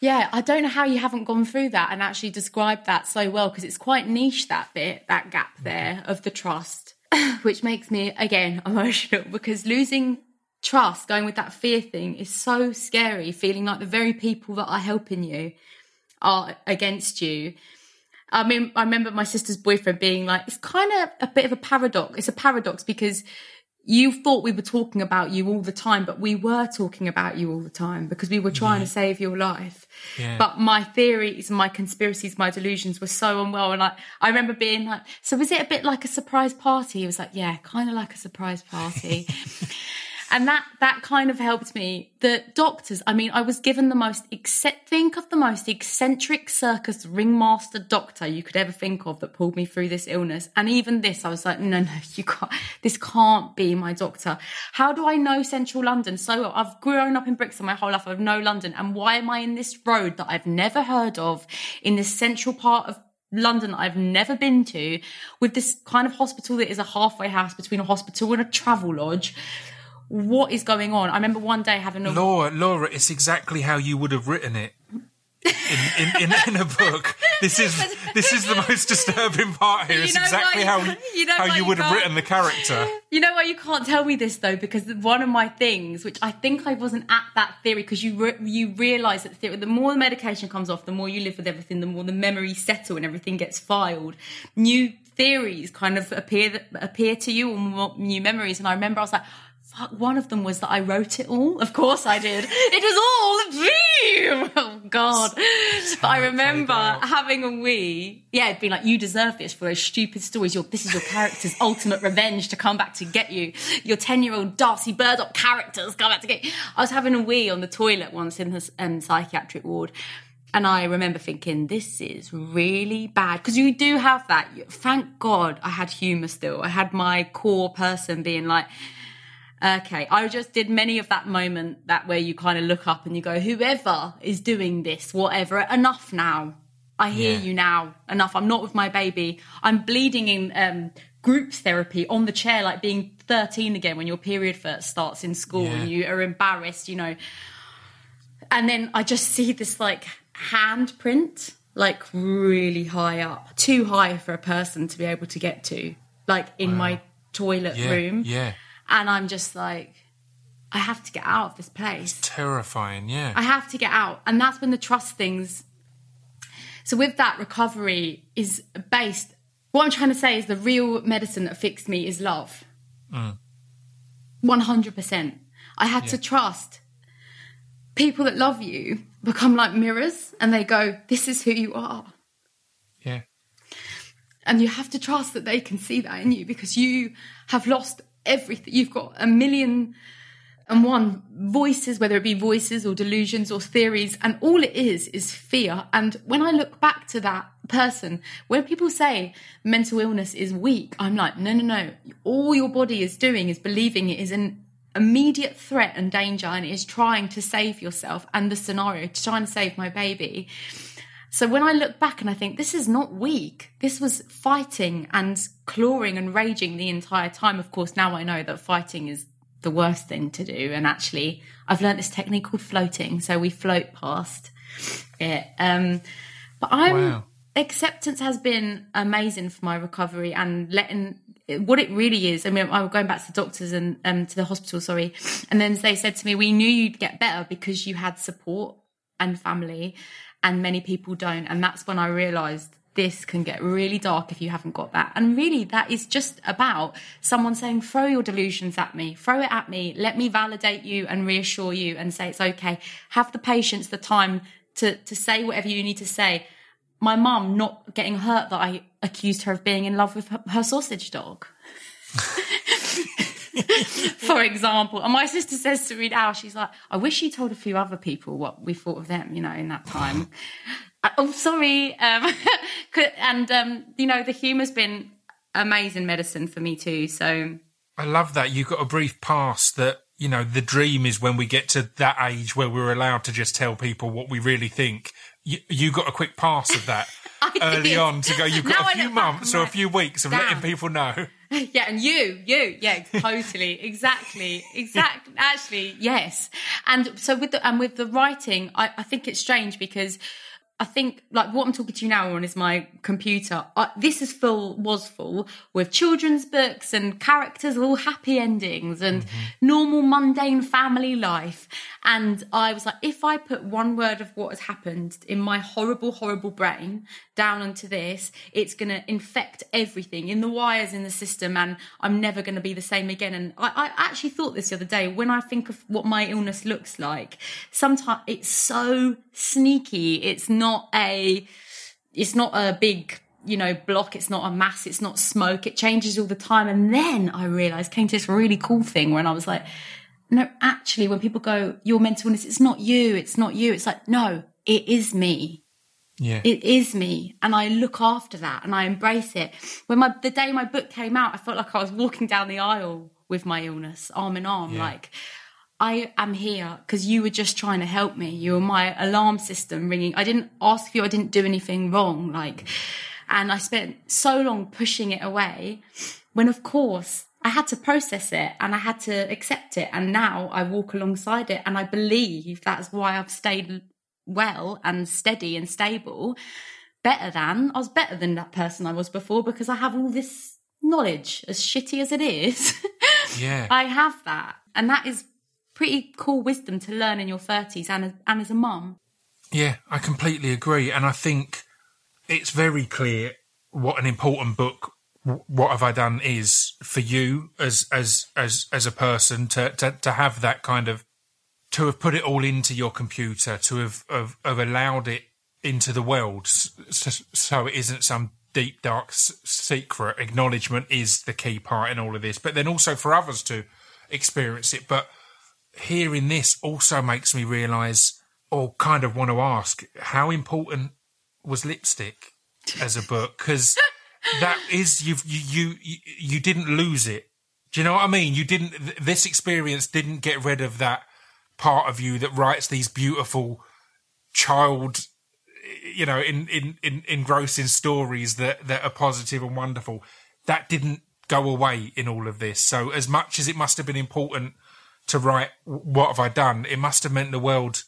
yeah, I don't know how you haven't gone through that and actually described that so well because it's quite niche that bit, that gap there of the trust, (coughs) which makes me again (laughs) emotional because losing trust, going with that fear thing, is so scary. Feeling like the very people that are helping you are against you. I mean, I remember my sister's boyfriend being like, it's kind of a bit of a paradox. It's a paradox because you thought we were talking about you all the time, but we were talking about you all the time because we were trying to save your life. Yeah. But my theories, my conspiracies, my delusions were so unwell. And I, I remember being like, so was it a bit like a surprise party? It was like, yeah, kind of like a surprise party. (laughs) and that that kind of helped me. The doctors, I mean, I was given the most except think of the most eccentric circus ringmaster doctor you could ever think of that pulled me through this illness. And even this, I was like, no, no, you can't. This can't be my doctor. How do I know Central London so well? I've grown up in Brixton my whole life. I've know London, and why am I in this road that I've never heard of in this central part of London that I've never been to, with this kind of hospital that is a halfway house between a hospital and a travel lodge? What is going on? I remember one day having a Laura, Laura, it's exactly how you would have written it. In, in, in, in a book, this is this is the most disturbing part here. You It's exactly why how you- you, you know how you you would have written the character. You know why you can't tell me this though, because one of my things, which I think I wasn't at that theory, because you re- you realise that theory, the more the medication comes off, the more you live with everything, the more the memories settle and everything gets filed. New theories kind of appear appear to you, or more new memories. And I remember I was like. Fuck, one of them was that I wrote it all. Of course I did. It was all a dream. (laughs) Oh God. But I remember having a wee. Yeah, it'd been like, you deserve this for those stupid stories. Your, this is your character's (laughs) ultimate revenge to come back to get you. Your 10 year old Darcy Burdock characters come back to get you. I was having a wee on the toilet once in the um, psychiatric ward. And I remember thinking, this is really bad. Because you do have that. Thank God I had humour still. I had my core person being like, Okay, I just did many of that moment that where you kind of look up and you go, whoever is doing this, whatever, enough now. I hear Yeah. you now. Enough. I'm not with my baby. I'm bleeding in um, groups therapy on the chair, like being 13 again when your period first starts in school Yeah. and you are embarrassed, you know. And then I just see this like handprint, like really high up, too high for a person to be able to get to, like in my toilet Yeah, room yeah, and I'm just like, I have to get out of this place. terrifying. Yeah, I have to get out. And that's when the trust things. So, with that, recovery is based. What I'm trying to say is the real medicine that fixed me is love. Mm. 100%. I had to trust people that love you become like mirrors and they go, This is who you are. yeah, And you have to trust that they can see that in you because you have lost everything. You've got a million and one voices, whether it be voices or delusions or theories, and all it is is fear. And when I look back to that person, when people say mental illness is weak, I'm like, no, no, no. All your body is doing is believing it is an immediate threat and danger and is trying to save yourself and the scenario, trying to save my baby. So when I look back and I think this is not weak, this was fighting and clawing and raging the entire time. Of course, now I know that fighting is the worst thing to do. And actually, I've learned this technique called floating. So we float past it. Um, but I'm Wow. acceptance has been amazing for my recovery and letting what it really is. I mean, I was going back to the doctors and um, to the hospital, sorry, and then they said to me, "We knew you'd get better because you had support and family, and many people don't." And that's when I realised this can get really dark if you haven't got that. And really, that is just about someone saying, "Throw your delusions at me, throw it at me, let me validate you and reassure you, and say it's okay." Have the patience, the time to to say whatever you need to say my mum not getting hurt that I accused her of being in love with her, her sausage dog. (laughs) (laughs) For example, and my sister says to me now, she's like, I wish she told a few other people what we thought of them, you know, in that time. (laughs) Uh, oh, sorry. Um, (laughs) and, um, you know, the humour's been amazing medicine for me too. So, I love that You've got a brief pass that you know the dream is when we get to that age where we're allowed to just tell people what we really think. You, you got a quick pass of that (laughs) early did. on to go. You've Now got I a few months or a few weeks of letting people know. (laughs) yeah, and you, you, yeah, totally, exactly, exactly. Actually, yes. And so with the and with the writing, I, I think it's strange because I think like what I'm talking to you now on is my computer. I, this is full was full with children's books and characters all happy endings and mm-hmm. normal mundane family life. And I was like, if I put one word of what has happened in my horrible, horrible brain down onto this, it's going to infect everything in the wires in the system, and I'm never going to be the same again. And I, I actually thought this the other day when I think of what my illness looks like. Sometimes it's so sneaky. It's not a. It's not a big you know, block. It's not a mass. It's not smoke. It changes all the time. And then I realized came to this really cool thing when I was like, no, actually, when people go, your mental illness, it's not you. It's not you. It's like, no, it is me. Yeah. It is me. And I look after that and I embrace it. When my, the day my book came out, I felt like I was walking down the aisle with my illness, arm in arm. Yeah. Like, I am here because you were just trying to help me. You were my alarm system ringing. I didn't ask you. I didn't do anything wrong. Like, and I spent so long pushing it away when, of course, I had to process it and I had to accept it. And now I walk alongside it. And I believe that's why I've stayed well and steady and stable. Better than, I was better than that person I was before because I have all this knowledge, as shitty as it is. (laughs) Yeah. I have that. And that is pretty cool wisdom to learn in your 30s and, as- and as a mum. Yeah, I completely agree, and I think it's very clear what an important book "What Have I Done" is for you as as as as a person to to to have that kind of to have put it all into your computer, to have have, have allowed it into the world, s- s- so it isn't some deep dark secret. Acknowledgement is the key part in all of this, but then also for others to experience it. But hearing this also makes me realise, or kind of want to ask, how important was lipstick as a book? Because that is you've, you you you didn't lose it. Do you know what I mean? You didn't. This experience didn't get rid of that part of you that writes these beautiful child, you know, in in, in engrossing stories that that are positive and wonderful. That didn't go away in all of this. So as much as it must have been important to write what have I done, it must have meant the world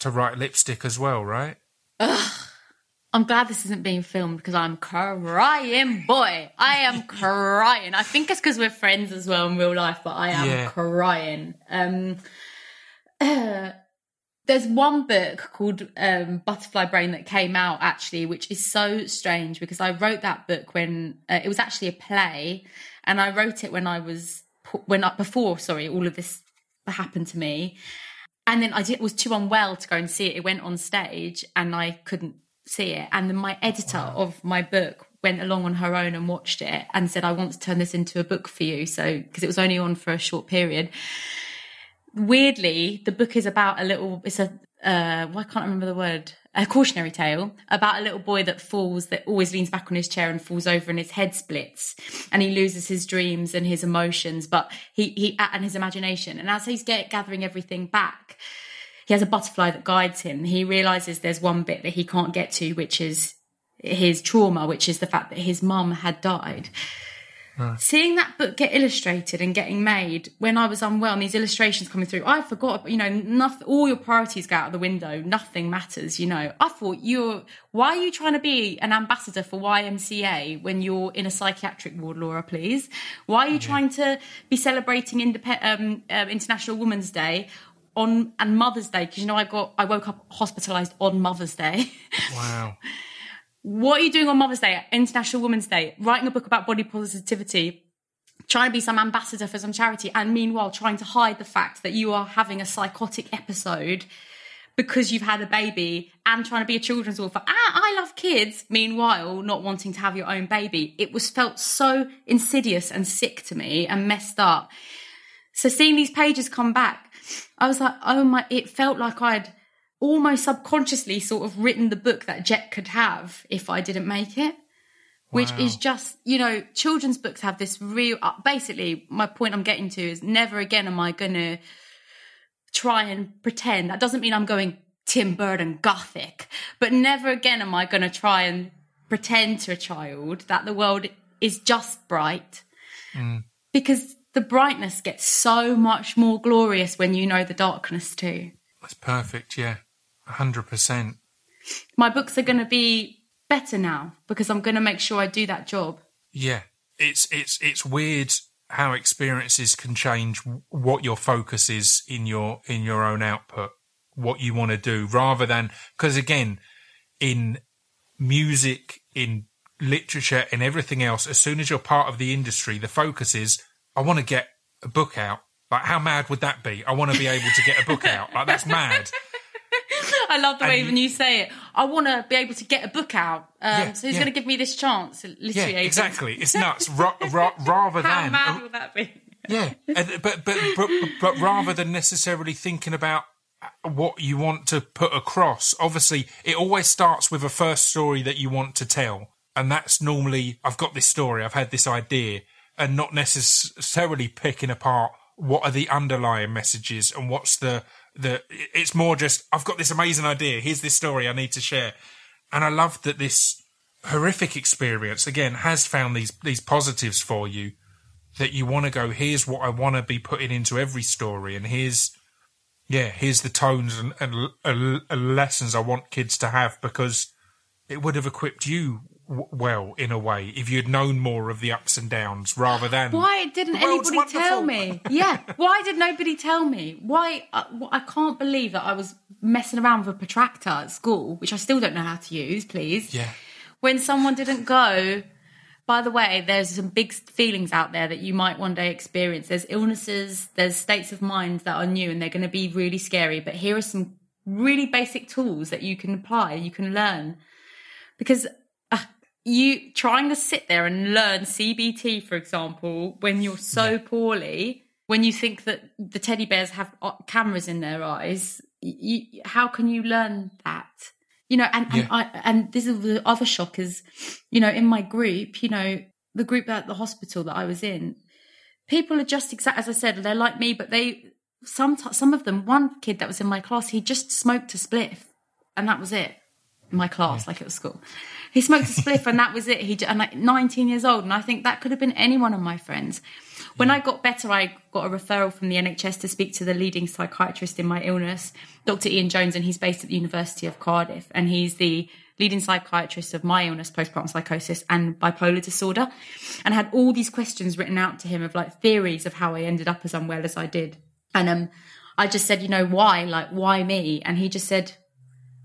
to write lipstick as well, right? I'm glad this isn't being filmed because I'm crying, boy. I am (laughs) crying. I think it's because we're friends as well in real life, but I am Yeah. crying. Um, (clears throat) there's one book called um, Butterfly Brain that came out actually, which is so strange because I wrote that book when uh, it was actually a play, and I wrote it when I was when I, before sorry all of this happened to me, and then I did, was too unwell to go and see it. It went on stage, and I couldn't see it. And then my editor of my book went along on her own and watched it and said, "I want to turn this into a book for you." So because it was only on for a short period weirdly, the book is about a little. It's a uh, why can't I remember the word? A cautionary tale about a little boy that falls, that always leans back on his chair and falls over, and his head splits, and he loses his dreams and his emotions, but he he and his imagination. And as he's get, gathering everything back, he has a butterfly that guides him. He realizes there's one bit that he can't get to, which is his trauma, which is the fact that his mum had died. Seeing that book get illustrated and getting made when I was unwell and these illustrations coming through, I forgot, you know, nothing, all your priorities go out of the window. Nothing matters, you know. I thought you're, why are you trying to be an ambassador for YMCA when you're in a psychiatric ward, Laura, please? Why are you trying to be celebrating independ- um, uh, International Women's Day on, and Mother's Day? Because, you know, I got, I woke up hospitalized on Mother's Day. (laughs) Wow. What are you doing on Mother's Day, International Women's Day? Writing a book about body positivity, trying to be some ambassador for some charity, and meanwhile trying to hide the fact that you are having a psychotic episode because you've had a baby and trying to be a children's author. Ah, I love kids. Meanwhile, not wanting to have your own baby. It was felt so insidious and sick to me and messed up. So seeing these pages come back, I was like, oh my, it felt like I'd almost subconsciously sort of written the book that Jet could have if I didn't make it. Which Wow. is just, you know, children's books have this real, uh, basically, my point I'm getting to is never again am I going to try and pretend. That doesn't mean I'm going Tim Burton gothic, but never again am I going to try and pretend to a child that the world is just bright. Because the brightness gets so much more glorious when you know the darkness too. That's perfect. Yeah, hundred percent. my books are going to be better now because I'm going to make sure I do that job. Yeah, it's it's it's weird how experiences can change what your focus is in your in your own output, what you want to do, rather than because again, in music, in literature, in everything else, as soon as you're part of the industry, the focus is I want to get a book out. Like, how mad would that be? I want to be able to get a book out. Like, that's mad. (laughs) (laughs) I love the way And even you say it. I want to be able to get a book out. Um, Yeah, so who's yeah. going to give me this chance? Yeah, agent. exactly. It's (laughs) nuts. Ra- ra- rather How than mad would that be? Yeah, but, but but but rather than necessarily thinking about what you want to put across, obviously it always starts with a first story that you want to tell, and that's normally I've got this story, I've had this idea, and not necessarily picking apart what are the underlying messages and what's the the. It's more just I've got this amazing idea. Here's this story I need to share, and I love that this horrific experience again has found these these positives for you that you want to go here's what i want to be putting into every story and here's yeah here's the tones and, and, and lessons i want kids to have because it would have equipped you w- well in a way if you'd known more of the ups and downs rather than Why didn't anybody tell me? (laughs) Yeah. Why did nobody tell me? Why? I, I can't believe that I was messing around with a protractor at school, which I still don't know how to use, please. yeah When someone didn't go, by the way, there's some big feelings out there that you might one day experience. There's illnesses, there's states of mind that are new and they're going to be really scary. But here are some really basic tools that you can apply, you can learn. Because uh, you trying to sit there and learn CBT, for example, when you're so poorly, when you think that the teddy bears have uh, cameras in their eyes, you, how can you learn that? You know, and, Yeah. and I and this is the other shock is, you know, in my group, you know, the group at the hospital that I was in, people are just exact as I said, they're like me, but they some some of them. One kid that was in my class, he just smoked a spliff, and that was it. In my class, like it was school, he smoked a spliff, and that was it. He and like 19 years old, and I think that could have been any one of my friends. When I got better, I got a referral from the NHS to speak to the leading psychiatrist in my illness, Dr. Ian Jones, and he's based at the University of Cardiff, and he's the leading psychiatrist of my illness, postpartum psychosis and bipolar disorder, and I had all these questions written out to him of like theories of how I ended up as unwell as I did. And um, I just said, you know, why? Like, why me? And he just said,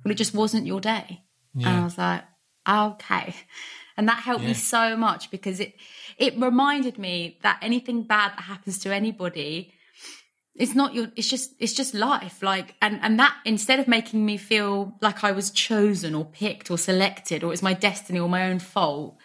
well, it just wasn't your day. And I was like, okay. And that helped me so much because it it reminded me that anything bad that happens to anybody it's not your it's just it's just life like and and that instead of making me feel like i was chosen or picked or selected or it's my destiny or my own fault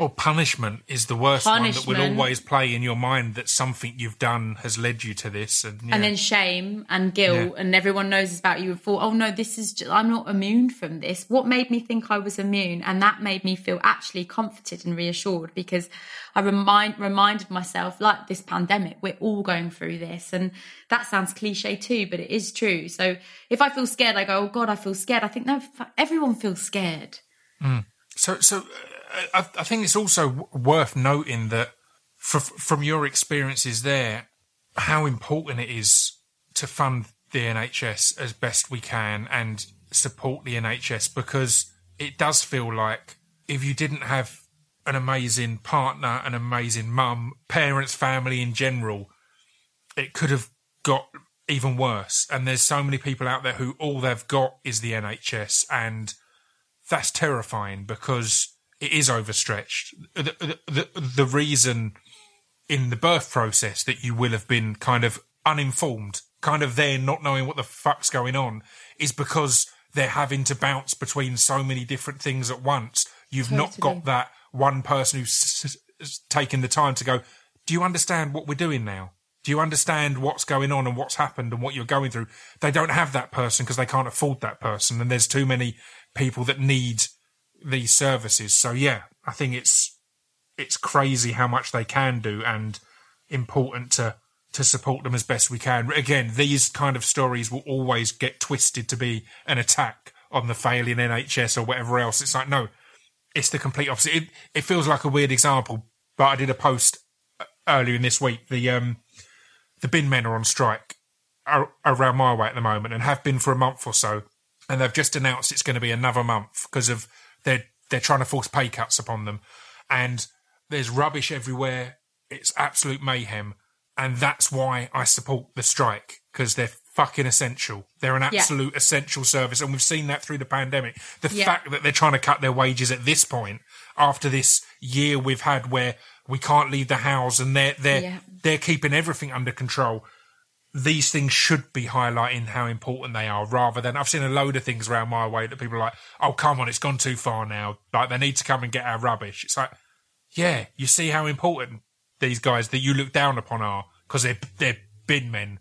or punishment is the worst one that will always play in your mind that something you've done has led you to this and, yeah. and then shame and guilt Yeah. and everyone knows about you and thought oh no this is just, i'm not immune from this. What made me think i was immune? And that made me feel actually comforted and reassured because i remind reminded myself like this pandemic we're all going through this. And that sounds cliche too but it is true. So if i feel scared i go oh god i feel scared. I think no everyone feels scared. So, so uh, I, I think it's also worth noting that f- from your experiences there, how important it is to fund the NHS as best we can and support the NHS because it does feel like if you didn't have an amazing partner, an amazing mum, parents, family in general, it could have got even worse. And there's so many people out there who all they've got is the NHS and that's terrifying because it is overstretched. The, the, the, reason in the birth process that you will have been kind of uninformed, kind of there not knowing what the fuck's going on, is because they're having to bounce between so many different things at once. You've not got that one person who's taken the time to go, Do you understand what we're doing now? Do you understand what's going on and what's happened and what you're going through? They don't have that person because they can't afford that person. And there's too many people that need these services. So yeah, I think it's it's crazy how much they can do and important to to support them as best we can. Again, these kind of stories will always get twisted to be an attack on the failing NHS or whatever else. It's like no, it's the complete opposite. It, it feels like a weird example, but I did a post uh, earlier in this week. The um the bin men are on strike around my way at the moment and have been for a month or so. and they've just announced it's going to be another month because of they're they're trying to force pay cuts upon them, and there's rubbish everywhere. It's absolute mayhem, and that's why I support the strike because they're fucking essential. They're an Yeah. absolute essential service, and we've seen that through the pandemic. The Yeah. fact that they're trying to cut their wages at this point after this year we've had where we can't leave the house and they're they're Yeah. they're keeping everything under control these things should be highlighting how important they are rather than I've seen a load of things around my way that people are like, oh, come on, it's gone too far now. Like, they need to come and get our rubbish. It's like, yeah, you see how important these guys that you look down upon are because they're, they're bin men.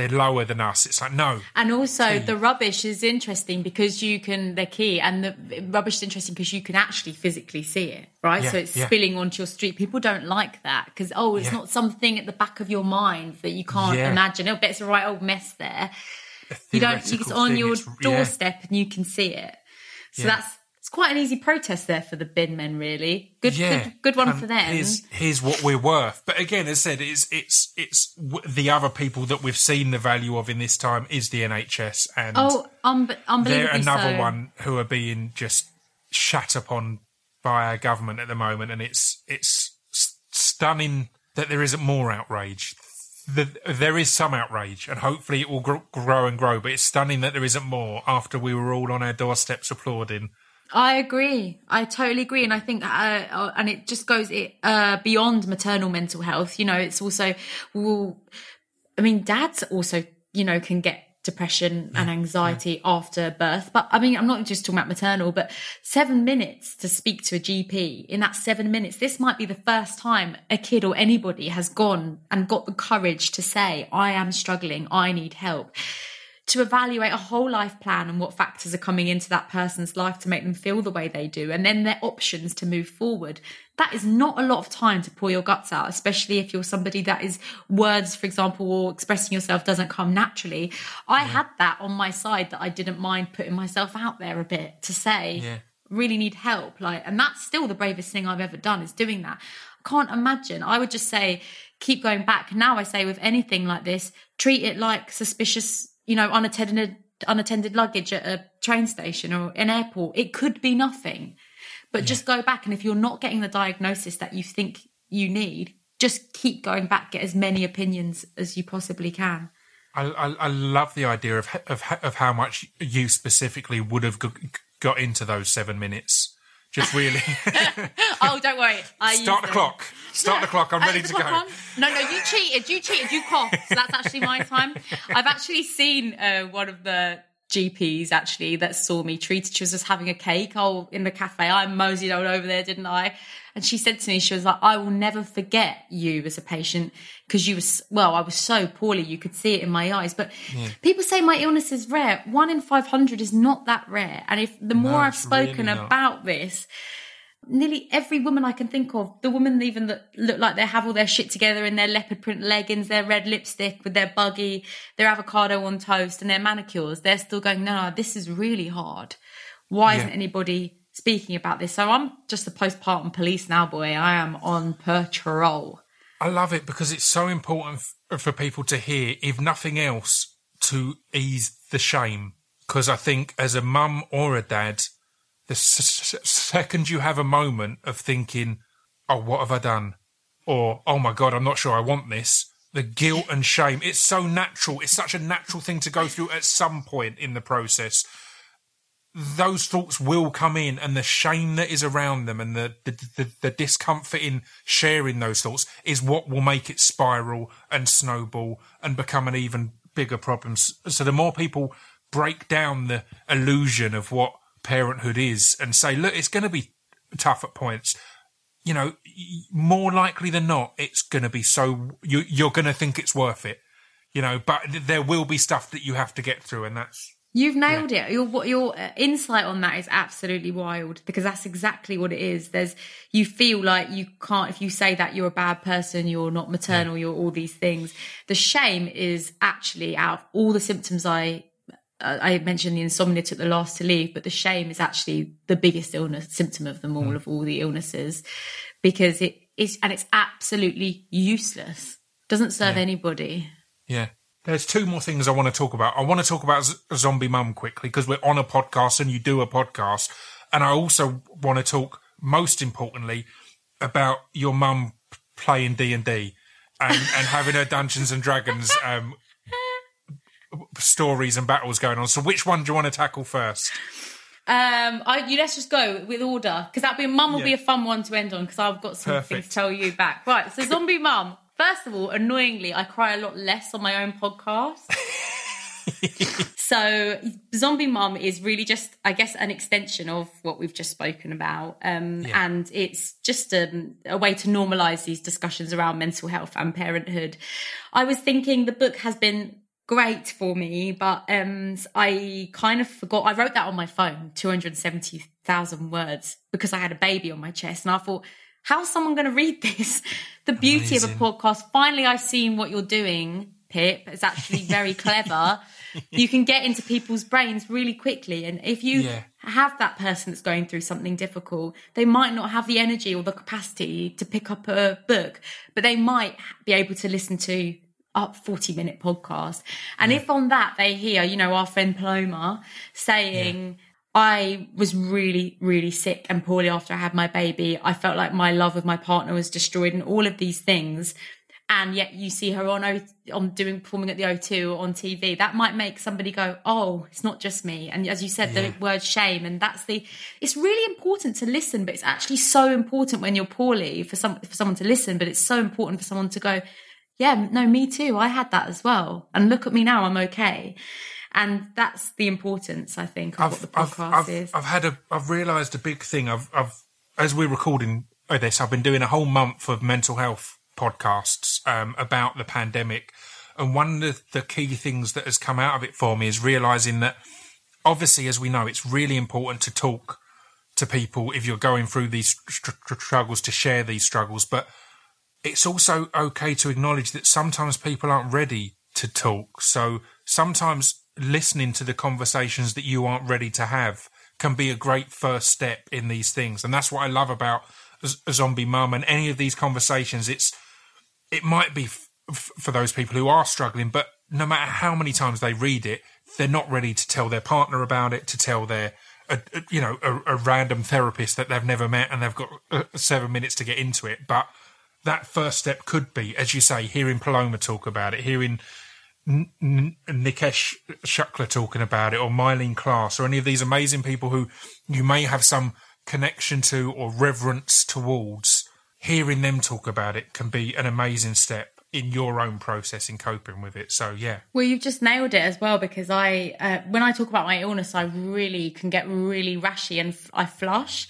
They're lower than us. It's like, no. And also, the rubbish is interesting because you can, they're key, and the rubbish is interesting because you can actually physically see it, right? Yeah, so it's yeah. spilling onto your street. People don't like that because, oh, it's Yeah. not something at the back of your mind that you can't imagine. Oh, but it's a right old mess there. You don't, it's on thing, your it's- doorstep and you can see it. So that's, quite an easy protest there for the bin men, really. Good, Yeah, good, good one and for them. Here's, here's what we're worth. But again, as I said, it's it's it's w- the other people that we've seen the value of in this time is the NHS, and Oh, um, they're another so. one who are being just shat upon by our government at the moment, and it's it's stunning that there isn't more outrage. The, there is some outrage, and hopefully it will gr- grow and grow. But it's stunning that there isn't more after we were all on our doorsteps applauding. I agree. I totally agree, and I think, uh, uh, and it just goes it uh, beyond maternal mental health. You know, it's also, well, I mean, dads also, you know, can get depression and anxiety after birth. But I mean, I'm not just talking about maternal, but seven minutes to speak to a GP. In that seven minutes, this might be the first time a kid or anybody has gone and got the courage to say, "I am struggling. I need help." To evaluate a whole life plan and what factors are coming into that person's life to make them feel the way they do, and then their options to move forward. That is not a lot of time to pour your guts out, especially if you're somebody that is words, for example, or expressing yourself doesn't come naturally. I had that on my side that I didn't mind putting myself out there a bit to say, Yeah. really need help. Like, and that's still the bravest thing I've ever done is doing that. I can't imagine. I would just say, keep going back. Now I say with anything like this, treat it like suspicious, you know, unattended unattended luggage at a train station or an airport. It could be nothing. But just go back and if you're not getting the diagnosis that you think you need, just keep going back, get as many opinions as you possibly can. I, I, I love the idea of, of of how much you specifically would have got into those seven minutes. Just really (laughs) Oh, don't worry. I start the them. clock. Start the clock. I'm Uh, ready to go. on? No, no, you cheated. You cheated. You coughed. So that's actually my time. I've actually seen uh, one of the GPs actually that saw me treated. She was just having a cake. Oh, in the cafe. I moseyed on over there, didn't I? And she said to me, she was like, I will never forget you as a patient because you was, well, I was so poorly. You could see it in my eyes. But people say my illness is rare. One in 500 is not that rare. And if the more I've spoken really about this, nearly every woman I can think of, the woman even that look like they have all their shit together in their leopard print leggings, their red lipstick with their buggy, their avocado on toast and their manicures, they're still going, no, no, this is really hard. Why Yeah. isn't anybody speaking about this? So I'm just the postpartum police now, boy. I am on patrol. I love it because it's so important f- for people to hear, if nothing else, to ease the shame. Because I think as a mum or a dad, the s- s- second you have a moment of thinking, oh, what have I done? Or, oh my God, I'm not sure I want this. The guilt and shame, it's so natural. It's such a natural thing to go through at some point in the process. Those thoughts will come in, and the shame that is around them, and the, the, the, the discomfort in sharing those thoughts is what will make it spiral and snowball and become an even bigger problem. So the more people break down the illusion of what parenthood is and say, look, it's going to be tough at points. You know, more likely than not, it's going to be so you, you're going to think it's worth it. You know, but there will be stuff that you have to get through, and that's You've nailed it. Your your uh, insight on that is absolutely wild because that's exactly what it is. There's you feel like you can't if you say that you're a bad person, you're not maternal, you're all these things. The shame is actually out of all the symptoms I uh, I mentioned the insomnia took the last to leave, but the shame is actually the biggest illness symptom of them all of all the illnesses because it is and it's absolutely useless. Doesn't serve anybody. yeah. There's two more things I want to talk about. I want to talk about Z- Zombie Mum quickly because we're on a podcast and you do a podcast. And I also want to talk, most importantly, about your mum playing D and D and having her Dungeons and Dragons um, stories and battles going on. So, which one do you want to tackle first? Um, I, you let's just go with order because that'd be mum will be a fun one to end on because I've got some things Perfect. to tell you back. Right, so zombie mum. First of all, annoyingly, I cry a lot less on my own podcast. (laughs) so zombie mum is really just, I guess, an extension of what we've just spoken about, um, Yeah. and it's just um, a way to normalise these discussions around mental health and parenthood. I was thinking the book has been great for me, but um, I kind of forgot. I wrote that on my phone, 270,000 words, because I had a baby on my chest. And I thought, how's someone going to read this? (laughs) The beauty of a podcast. Finally, I've seen what you're doing, Pip. It's actually very clever. (laughs) You can get into people's brains really quickly. And if you Yeah. have that person that's going through something difficult, they might not have the energy or the capacity to pick up a book, but they might be able to listen to a 40 minute podcast. And if on that they hear, you know, our friend Paloma saying, I was really, really sick and poorly after I had my baby. I felt like my love with my partner was destroyed and all of these things. And yet you see her on O on doing performing at the O2 on TV. That might make somebody go, "Oh, it's not just me." And as you said, Yeah. the word shame, and that's the. It's really important to listen, but it's actually so important when you're poorly for some for someone to listen. But it's so important for someone to go, "Yeah, no, me too. I had that as well." And look at me now, I'm okay. And that's the importance, I think, of what the I've, podcast I've, is. I've had a, I've realised a big thing. I've, I've, as we're recording this, I've been doing a whole month of mental health podcasts um, about the pandemic, and one of the key things that has come out of it for me is realising that, obviously, as we know, it's really important to talk to people if you're going through these str- str- struggles to share these struggles, but it's also okay to acknowledge that sometimes people aren't ready to talk. So sometimes listening to the conversations that you aren't ready to have can be a great first step in these things. And that's what I love about Zombie Mum and any of these conversations. It's, it might be f- for those people who are struggling, but no matter how many times they read it, they're not ready to tell their partner about it, to tell their, a, a- you know, a, a random therapist that they've never met and they've got uh, seven minutes to get into it. But that first step could be, as you say, hearing Paloma talk about it, hearing N- N- Nikesh Shukla talking about it, or Myleene Klass, or any of these amazing people who you may have some connection to or reverence towards. Hearing them talk about it can be an amazing step in your own process in coping with it. So yeah, Well, you've just nailed it as well because I, uh, when I talk about my illness, I really can get really rashy and f- I flush.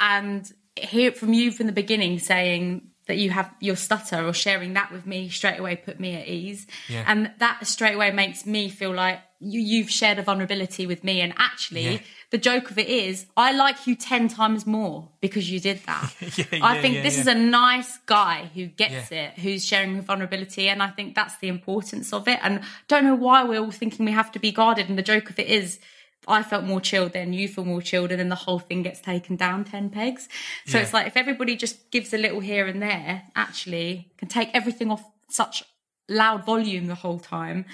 And hear it from you from the beginning saying that you have your stutter or sharing that with me straight away put me at ease. Yeah. And that straight away makes me feel like you, you've shared a vulnerability with me. And actually, Yeah. the joke of it is, I like you 10 times more because you did that. (laughs) Yeah, I think this is a nice guy who gets it, who's sharing vulnerability, and I think that's the importance of it. And don't know why we're all thinking we have to be guarded. And the joke of it is, I felt more chilled, then you feel more chilled, and then the whole thing gets taken down ten pegs. So Yeah. it's like if everybody just gives a little here and there, actually can take everything off such loud volume the whole time.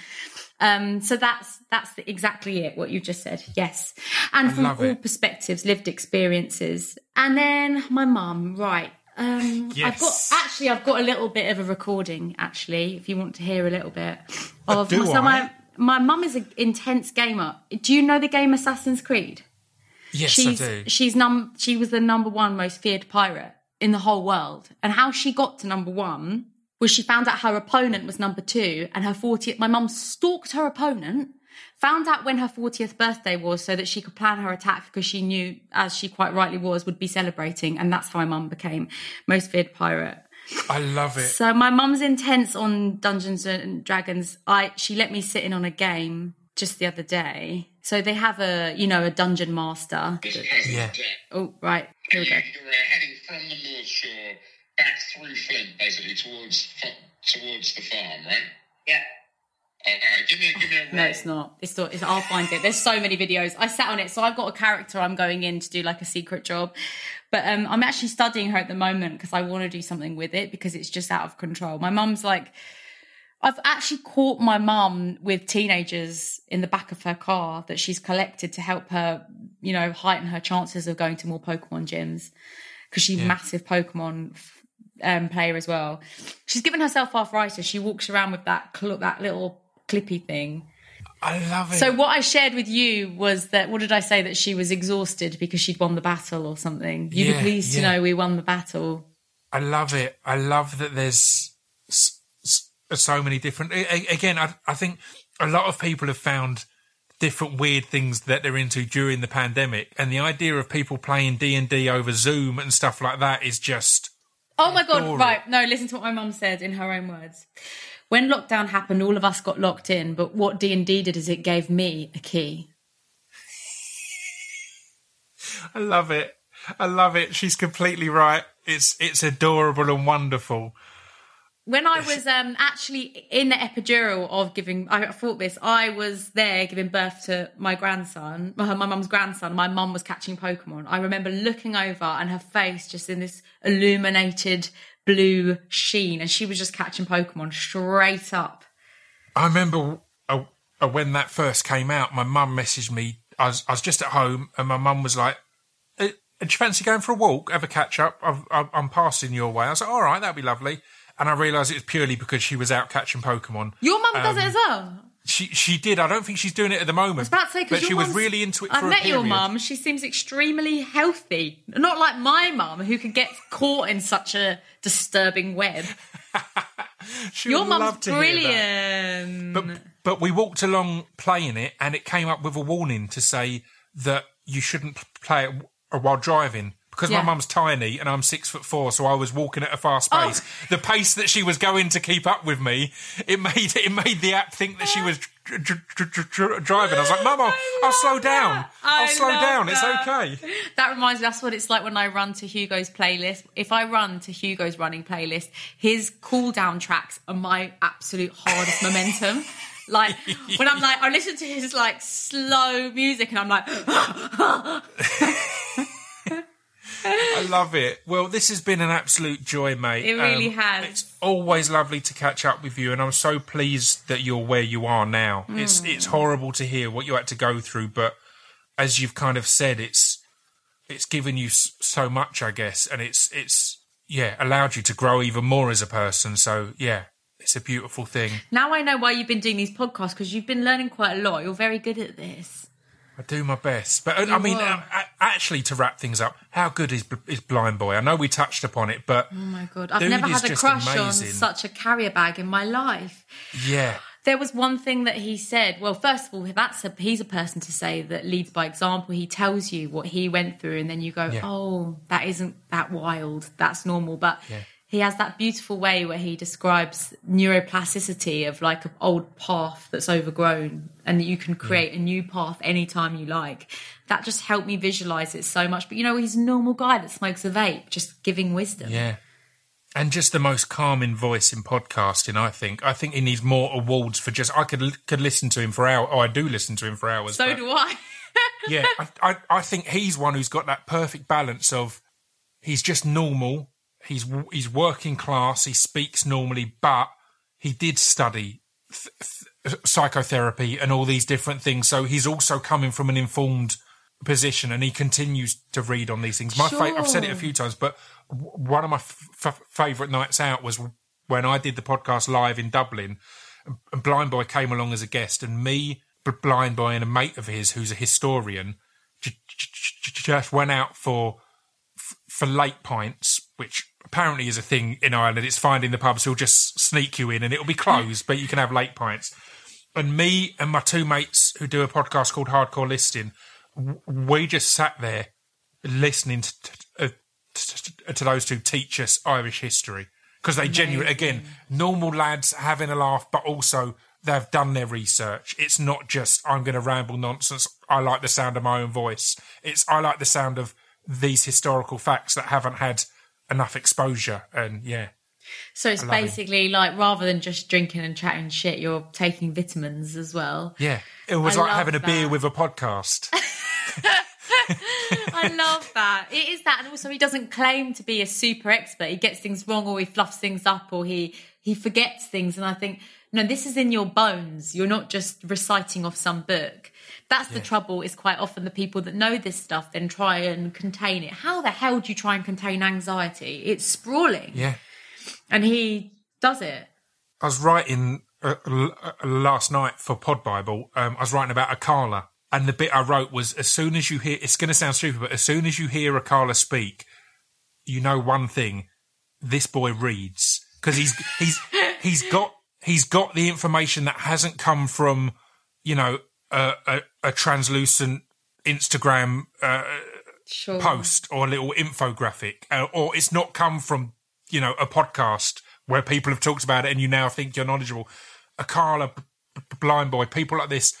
Um, so that's that's the, exactly it. What you just said, yes, and from all it. perspectives, lived experiences, and then my mum, right. Um, I've got Yes. actually, I've got a little bit of a recording. Actually, if you want to hear a little bit of Do so I? my my mum is an intense gamer. Do you know the game Assassin's Creed? yes, she's I do. she's num she was the number one most feared pirate in the whole world. And how she got to number one was she found out her opponent was number two, and her 40th. My mum stalked her opponent, found out when her 40th birthday was, so that she could plan her attack because she knew, as she quite rightly was, would be celebrating, and that's how my mum became most feared pirate. I love it. So my mum's intense on Dungeons and Dragons. I she let me sit in on a game just the other day. So they have a you know a dungeon master. This Yeah. Oh right, here we go. You're uh, heading from the North Shore back through Flint, basically towards towards the farm, right? Yeah. All right, give me a, give me a No, it's not. It's not. It's, I'll find it. There's so many videos. I sat on it, so I've got a character I'm going in to do like a secret job. But um, I'm actually studying her at the moment because I want to do something with it because it's just out of control. My mum's like, I've actually caught my mum with teenagers in the back of her car that she's collected to help her, you know, heighten her chances of going to more Pokemon gyms because she's a massive Pokemon um, player as well. She's given herself arthritis. She walks around with that cl- that little clippy thing. I love it. So what I shared with you was that what did I say that she was exhausted because she'd won the battle or something? You'd Yeah, be pleased to know we won the battle. I love it. I love that there's so many different. Again, I, I think a lot of people have found different weird things that they're into during the pandemic, and the idea of people playing D and D over Zoom and stuff like that is just Oh my god! Right, no. Listen to what my mum said in her own words. When lockdown happened, all of us got locked in. But what D and D did is it gave me a key. I love it. I love it. She's completely right. It's it's adorable and wonderful. When I was um, actually in the epidural of giving, I thought this. I was there giving birth to my grandson, my my mum's grandson. My mum was catching Pokemon. I remember looking over and her face just in this illuminated blue sheen, and she was just catching Pokemon straight up. I remember uh, uh, when that first came out, my mum messaged me. I was, I was just at home, and my mum was like, uh, "Do you fancy going for a walk, have a catch up? I've, I'm I'm passing your way." I was like, "All right, that'd be lovely." And I realised it was purely because she was out catching Pokemon. Your mum does it Um, as well. She she did. I don't think she's doing it at the moment. I was about to say but she was really into it. For I met your mum. She seems extremely healthy, not like my mum who could get caught in such a disturbing web. (laughs) Your mum's love hear that. brilliant. But but we walked along playing it, and it came up with a warning to say that you shouldn't play it while driving. Because Yeah. my mum's tiny and I'm six foot four, so I was walking at a fast Oh. pace. The pace that she was going to keep up with me, it made it made the app think that she was dr- dr- dr- dr- dr- driving. I was like, "Mum, I'll, I'll slow down. I'll slow down. that. It's okay." That reminds me, that's what it's like when I run to Hugo's playlist. If I run to Hugo's running playlist, his cool down tracks are my absolute hardest (laughs) momentum. Like when I'm like, I listen to his like slow music and I'm like, (laughs) (laughs) I love it. Well, this has been an absolute joy, mate. Um, It really has. It's always lovely to catch up with you, and I'm so pleased that you're where you are now. Hmm. It's it's horrible to hear what you had to go through, but as you've kind of said, it's it's given you so much, I guess, and it's it's yeah allowed you to grow even more as a person. So yeah, it's a beautiful thing. now I know why you've been doing these podcasts because you've been learning quite a lot. You're very good at this. I do my best, but uh, I mean, uh, actually, to wrap things up, how good is is Blindboy? I know we touched upon it, but Oh my god, I've never had a crush amazing. on such a carrier bag in my life. yeah. There was one thing that he said. Well, first of all, that's a, he's a person to say that leads by example. He tells you what he went through, and then you go, Yeah. "Oh, that isn't that wild. That's normal." But Yeah. he has that beautiful way where he describes neuroplasticity of like an old path that's overgrown, and that you can create a new path anytime you like. That just helped me visualize it so much. But you know, he's a normal guy that smokes a vape, just giving wisdom. Yeah. And just the most calming voice in podcasting, I think. I think he needs more awards for just. I could could listen to him for hours. Oh, I do listen to him for hours. So do I. (laughs) yeah, I, I, I think he's one who's got that perfect balance of he's just normal. He's he's working class. He speaks normally, but he did study th- th- psychotherapy and all these different things. So he's also coming from an informed position, and he continues to read on these things. My fa- I've said it a few times, but w- one of my f- f- favorite nights out was when I did the podcast live in Dublin, and- Blindboy came along as a guest, and me, B- Blindboy, and a mate of his who's a historian, j- j- j- just went out for f- for late pints, which apparently is a thing in Ireland. It's finding the pubs who'll just sneak you in, and it'll be mm. closed, but you can have late pints. And me and my two mates who do a podcast called Hardcore Listing, we just sat there listening to, to, uh, to, to those two teach us Irish history because they genuinely, again, normal lads having a laugh, but also they've done their research. It's not just I'm going to ramble nonsense. I like the sound of my own voice. It's I like the sound of these historical facts that haven't had enough exposure. And yeah, So it's love it. basically like rather than just drinking and chatting shit, you're taking vitamins as well. yeah, it was I like having a beer with a podcast. (laughs) (laughs) I love that. It is that, and also he doesn't claim to be a super expert. He gets things wrong, or he fluffs things up, or he he forgets things. And I think no, this is in your bones. You're not just reciting off some book. That's the trouble. Is quite often the people that know this stuff then try and contain it. How the hell do you try and contain anxiety? It's sprawling, Yeah. And he does it. I was writing uh, l- uh, last night for Pod Bible. Um, I was writing about Akala, and the bit I wrote was as soon as you hear, it's going to sound stupid, but as soon as you hear Akala speak, you know one thing: this boy reads because he's he's (laughs) he's got he's got the information that hasn't come from you know a, a, a translucent Instagram uh, Sure. post or a little infographic, uh, or it's not come from you know a podcast where people have talked about it and you now think you're knowledgeable. A Carla, Blindboy, people like this,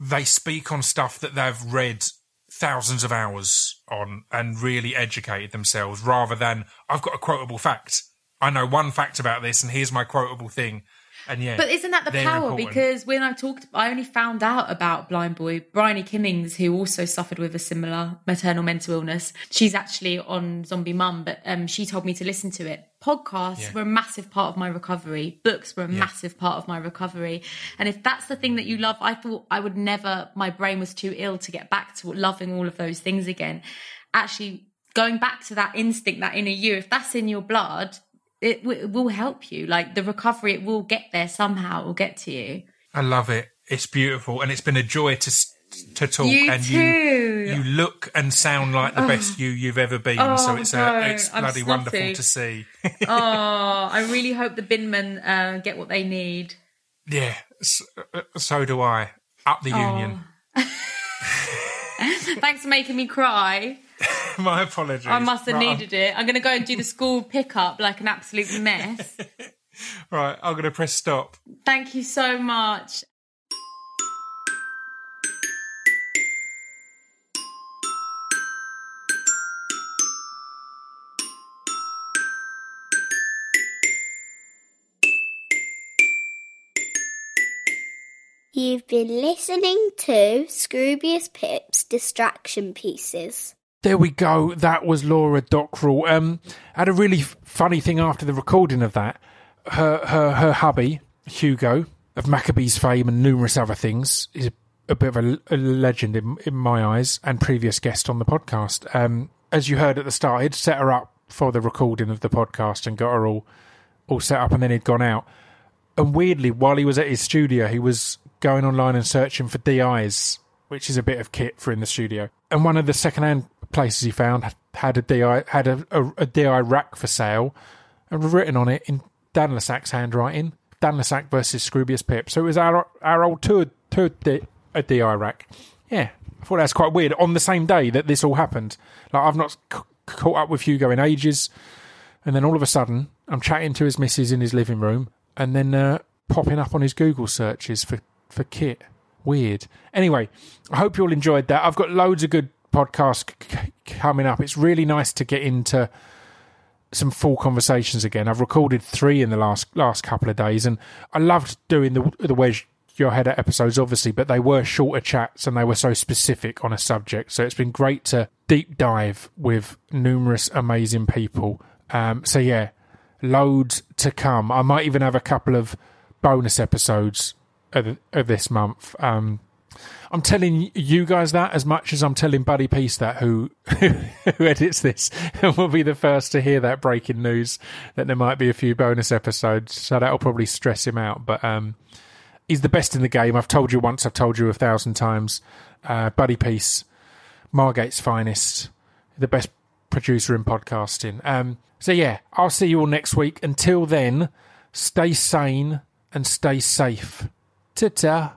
they speak on stuff that they've read thousands of hours on and really educated themselves, rather than I've got a quotable fact. I know one fact about this, and here's my quotable thing. And yeah, But isn't that the power? important. Because when I talked, I only found out about Blindboy, Bryony Kimmings, who also suffered with a similar maternal mental illness. She's actually on Zombie Mum, but um, she told me to listen to it. Podcasts Yeah. were a massive part of my recovery. Books were a massive part of my recovery. And if that's the thing that you love, I thought I would never, my brain was too ill to get back to loving all of those things again. Actually, going back to that instinct, that inner you, if that's in your blood, it, w- it will help you. Like the recovery, it will get there somehow. It will get to you. I love it. It's beautiful, and it's been a joy to to talk. You and too. you you look and sound like the best you you've ever been. so Oh, it's no, uh, it's I'm bloody wonderful to see. (laughs) oh, I really hope the binmen uh, get what they need. yeah, so, so do I. Up the union. (laughs) (laughs) Thanks for making me cry. (laughs) My apologies. I must have right, needed it. I'm going to go and do the school pickup like an absolute mess. (laughs) Right, I'm going to press stop. Thank you so much. You've been listening to Scroobius Pip's Distraction Pieces. There we go. That was Laura Dockrill. Um, had a really funny thing after the recording of that. Her her her hubby Hugo of Maccabees fame and numerous other things is a, bit of a, a legend in, in my eyes and previous guest on the podcast. Um, as you heard at the start, he'd set her up for the recording of the podcast and got her all all set up, and then he'd gone out. And weirdly, while he was at his studio, he was going online and searching for DIs, which is a bit of kit for in the studio. And one of the second-hand places he found had a DI had a, a, a DI rack for sale, and written on it in Dan Le Sac's handwriting, Dan Le Sac versus Scroobius Pip. So it was our our old tour tour di, a DI rack. Yeah, I thought that's quite weird. On the same day that this all happened, like I've not c- caught up with Hugo in ages. And then all of a sudden, I'm chatting to his missus in his living room, and then uh, popping up on his Google searches for, for kit. Weird. Anyway, I hope you all enjoyed that. I've got loads of good podcasts c- coming up. It's really nice to get into some full conversations again. I've recorded three in the last last couple of days, and I loved doing the the Where's Your Head at episodes, obviously, but they were shorter chats and they were so specific on a subject. So it's been great to deep dive with numerous amazing people. Um, so yeah, loads to come. I might even have a couple of bonus episodes of, of this month. Um, I'm telling you guys that as much as I'm telling Buddy Peace that, who (laughs) who edits this, (laughs) and will be the first to hear that breaking news that there might be a few bonus episodes. So that'll probably stress him out. But um, he's the best in the game. I've told you once. I've told you a thousand times. Uh, Buddy Peace, Margate's finest, the best producer in podcasting. Um, so yeah, I'll see you all next week. Until then, stay sane and stay safe. Ta ta.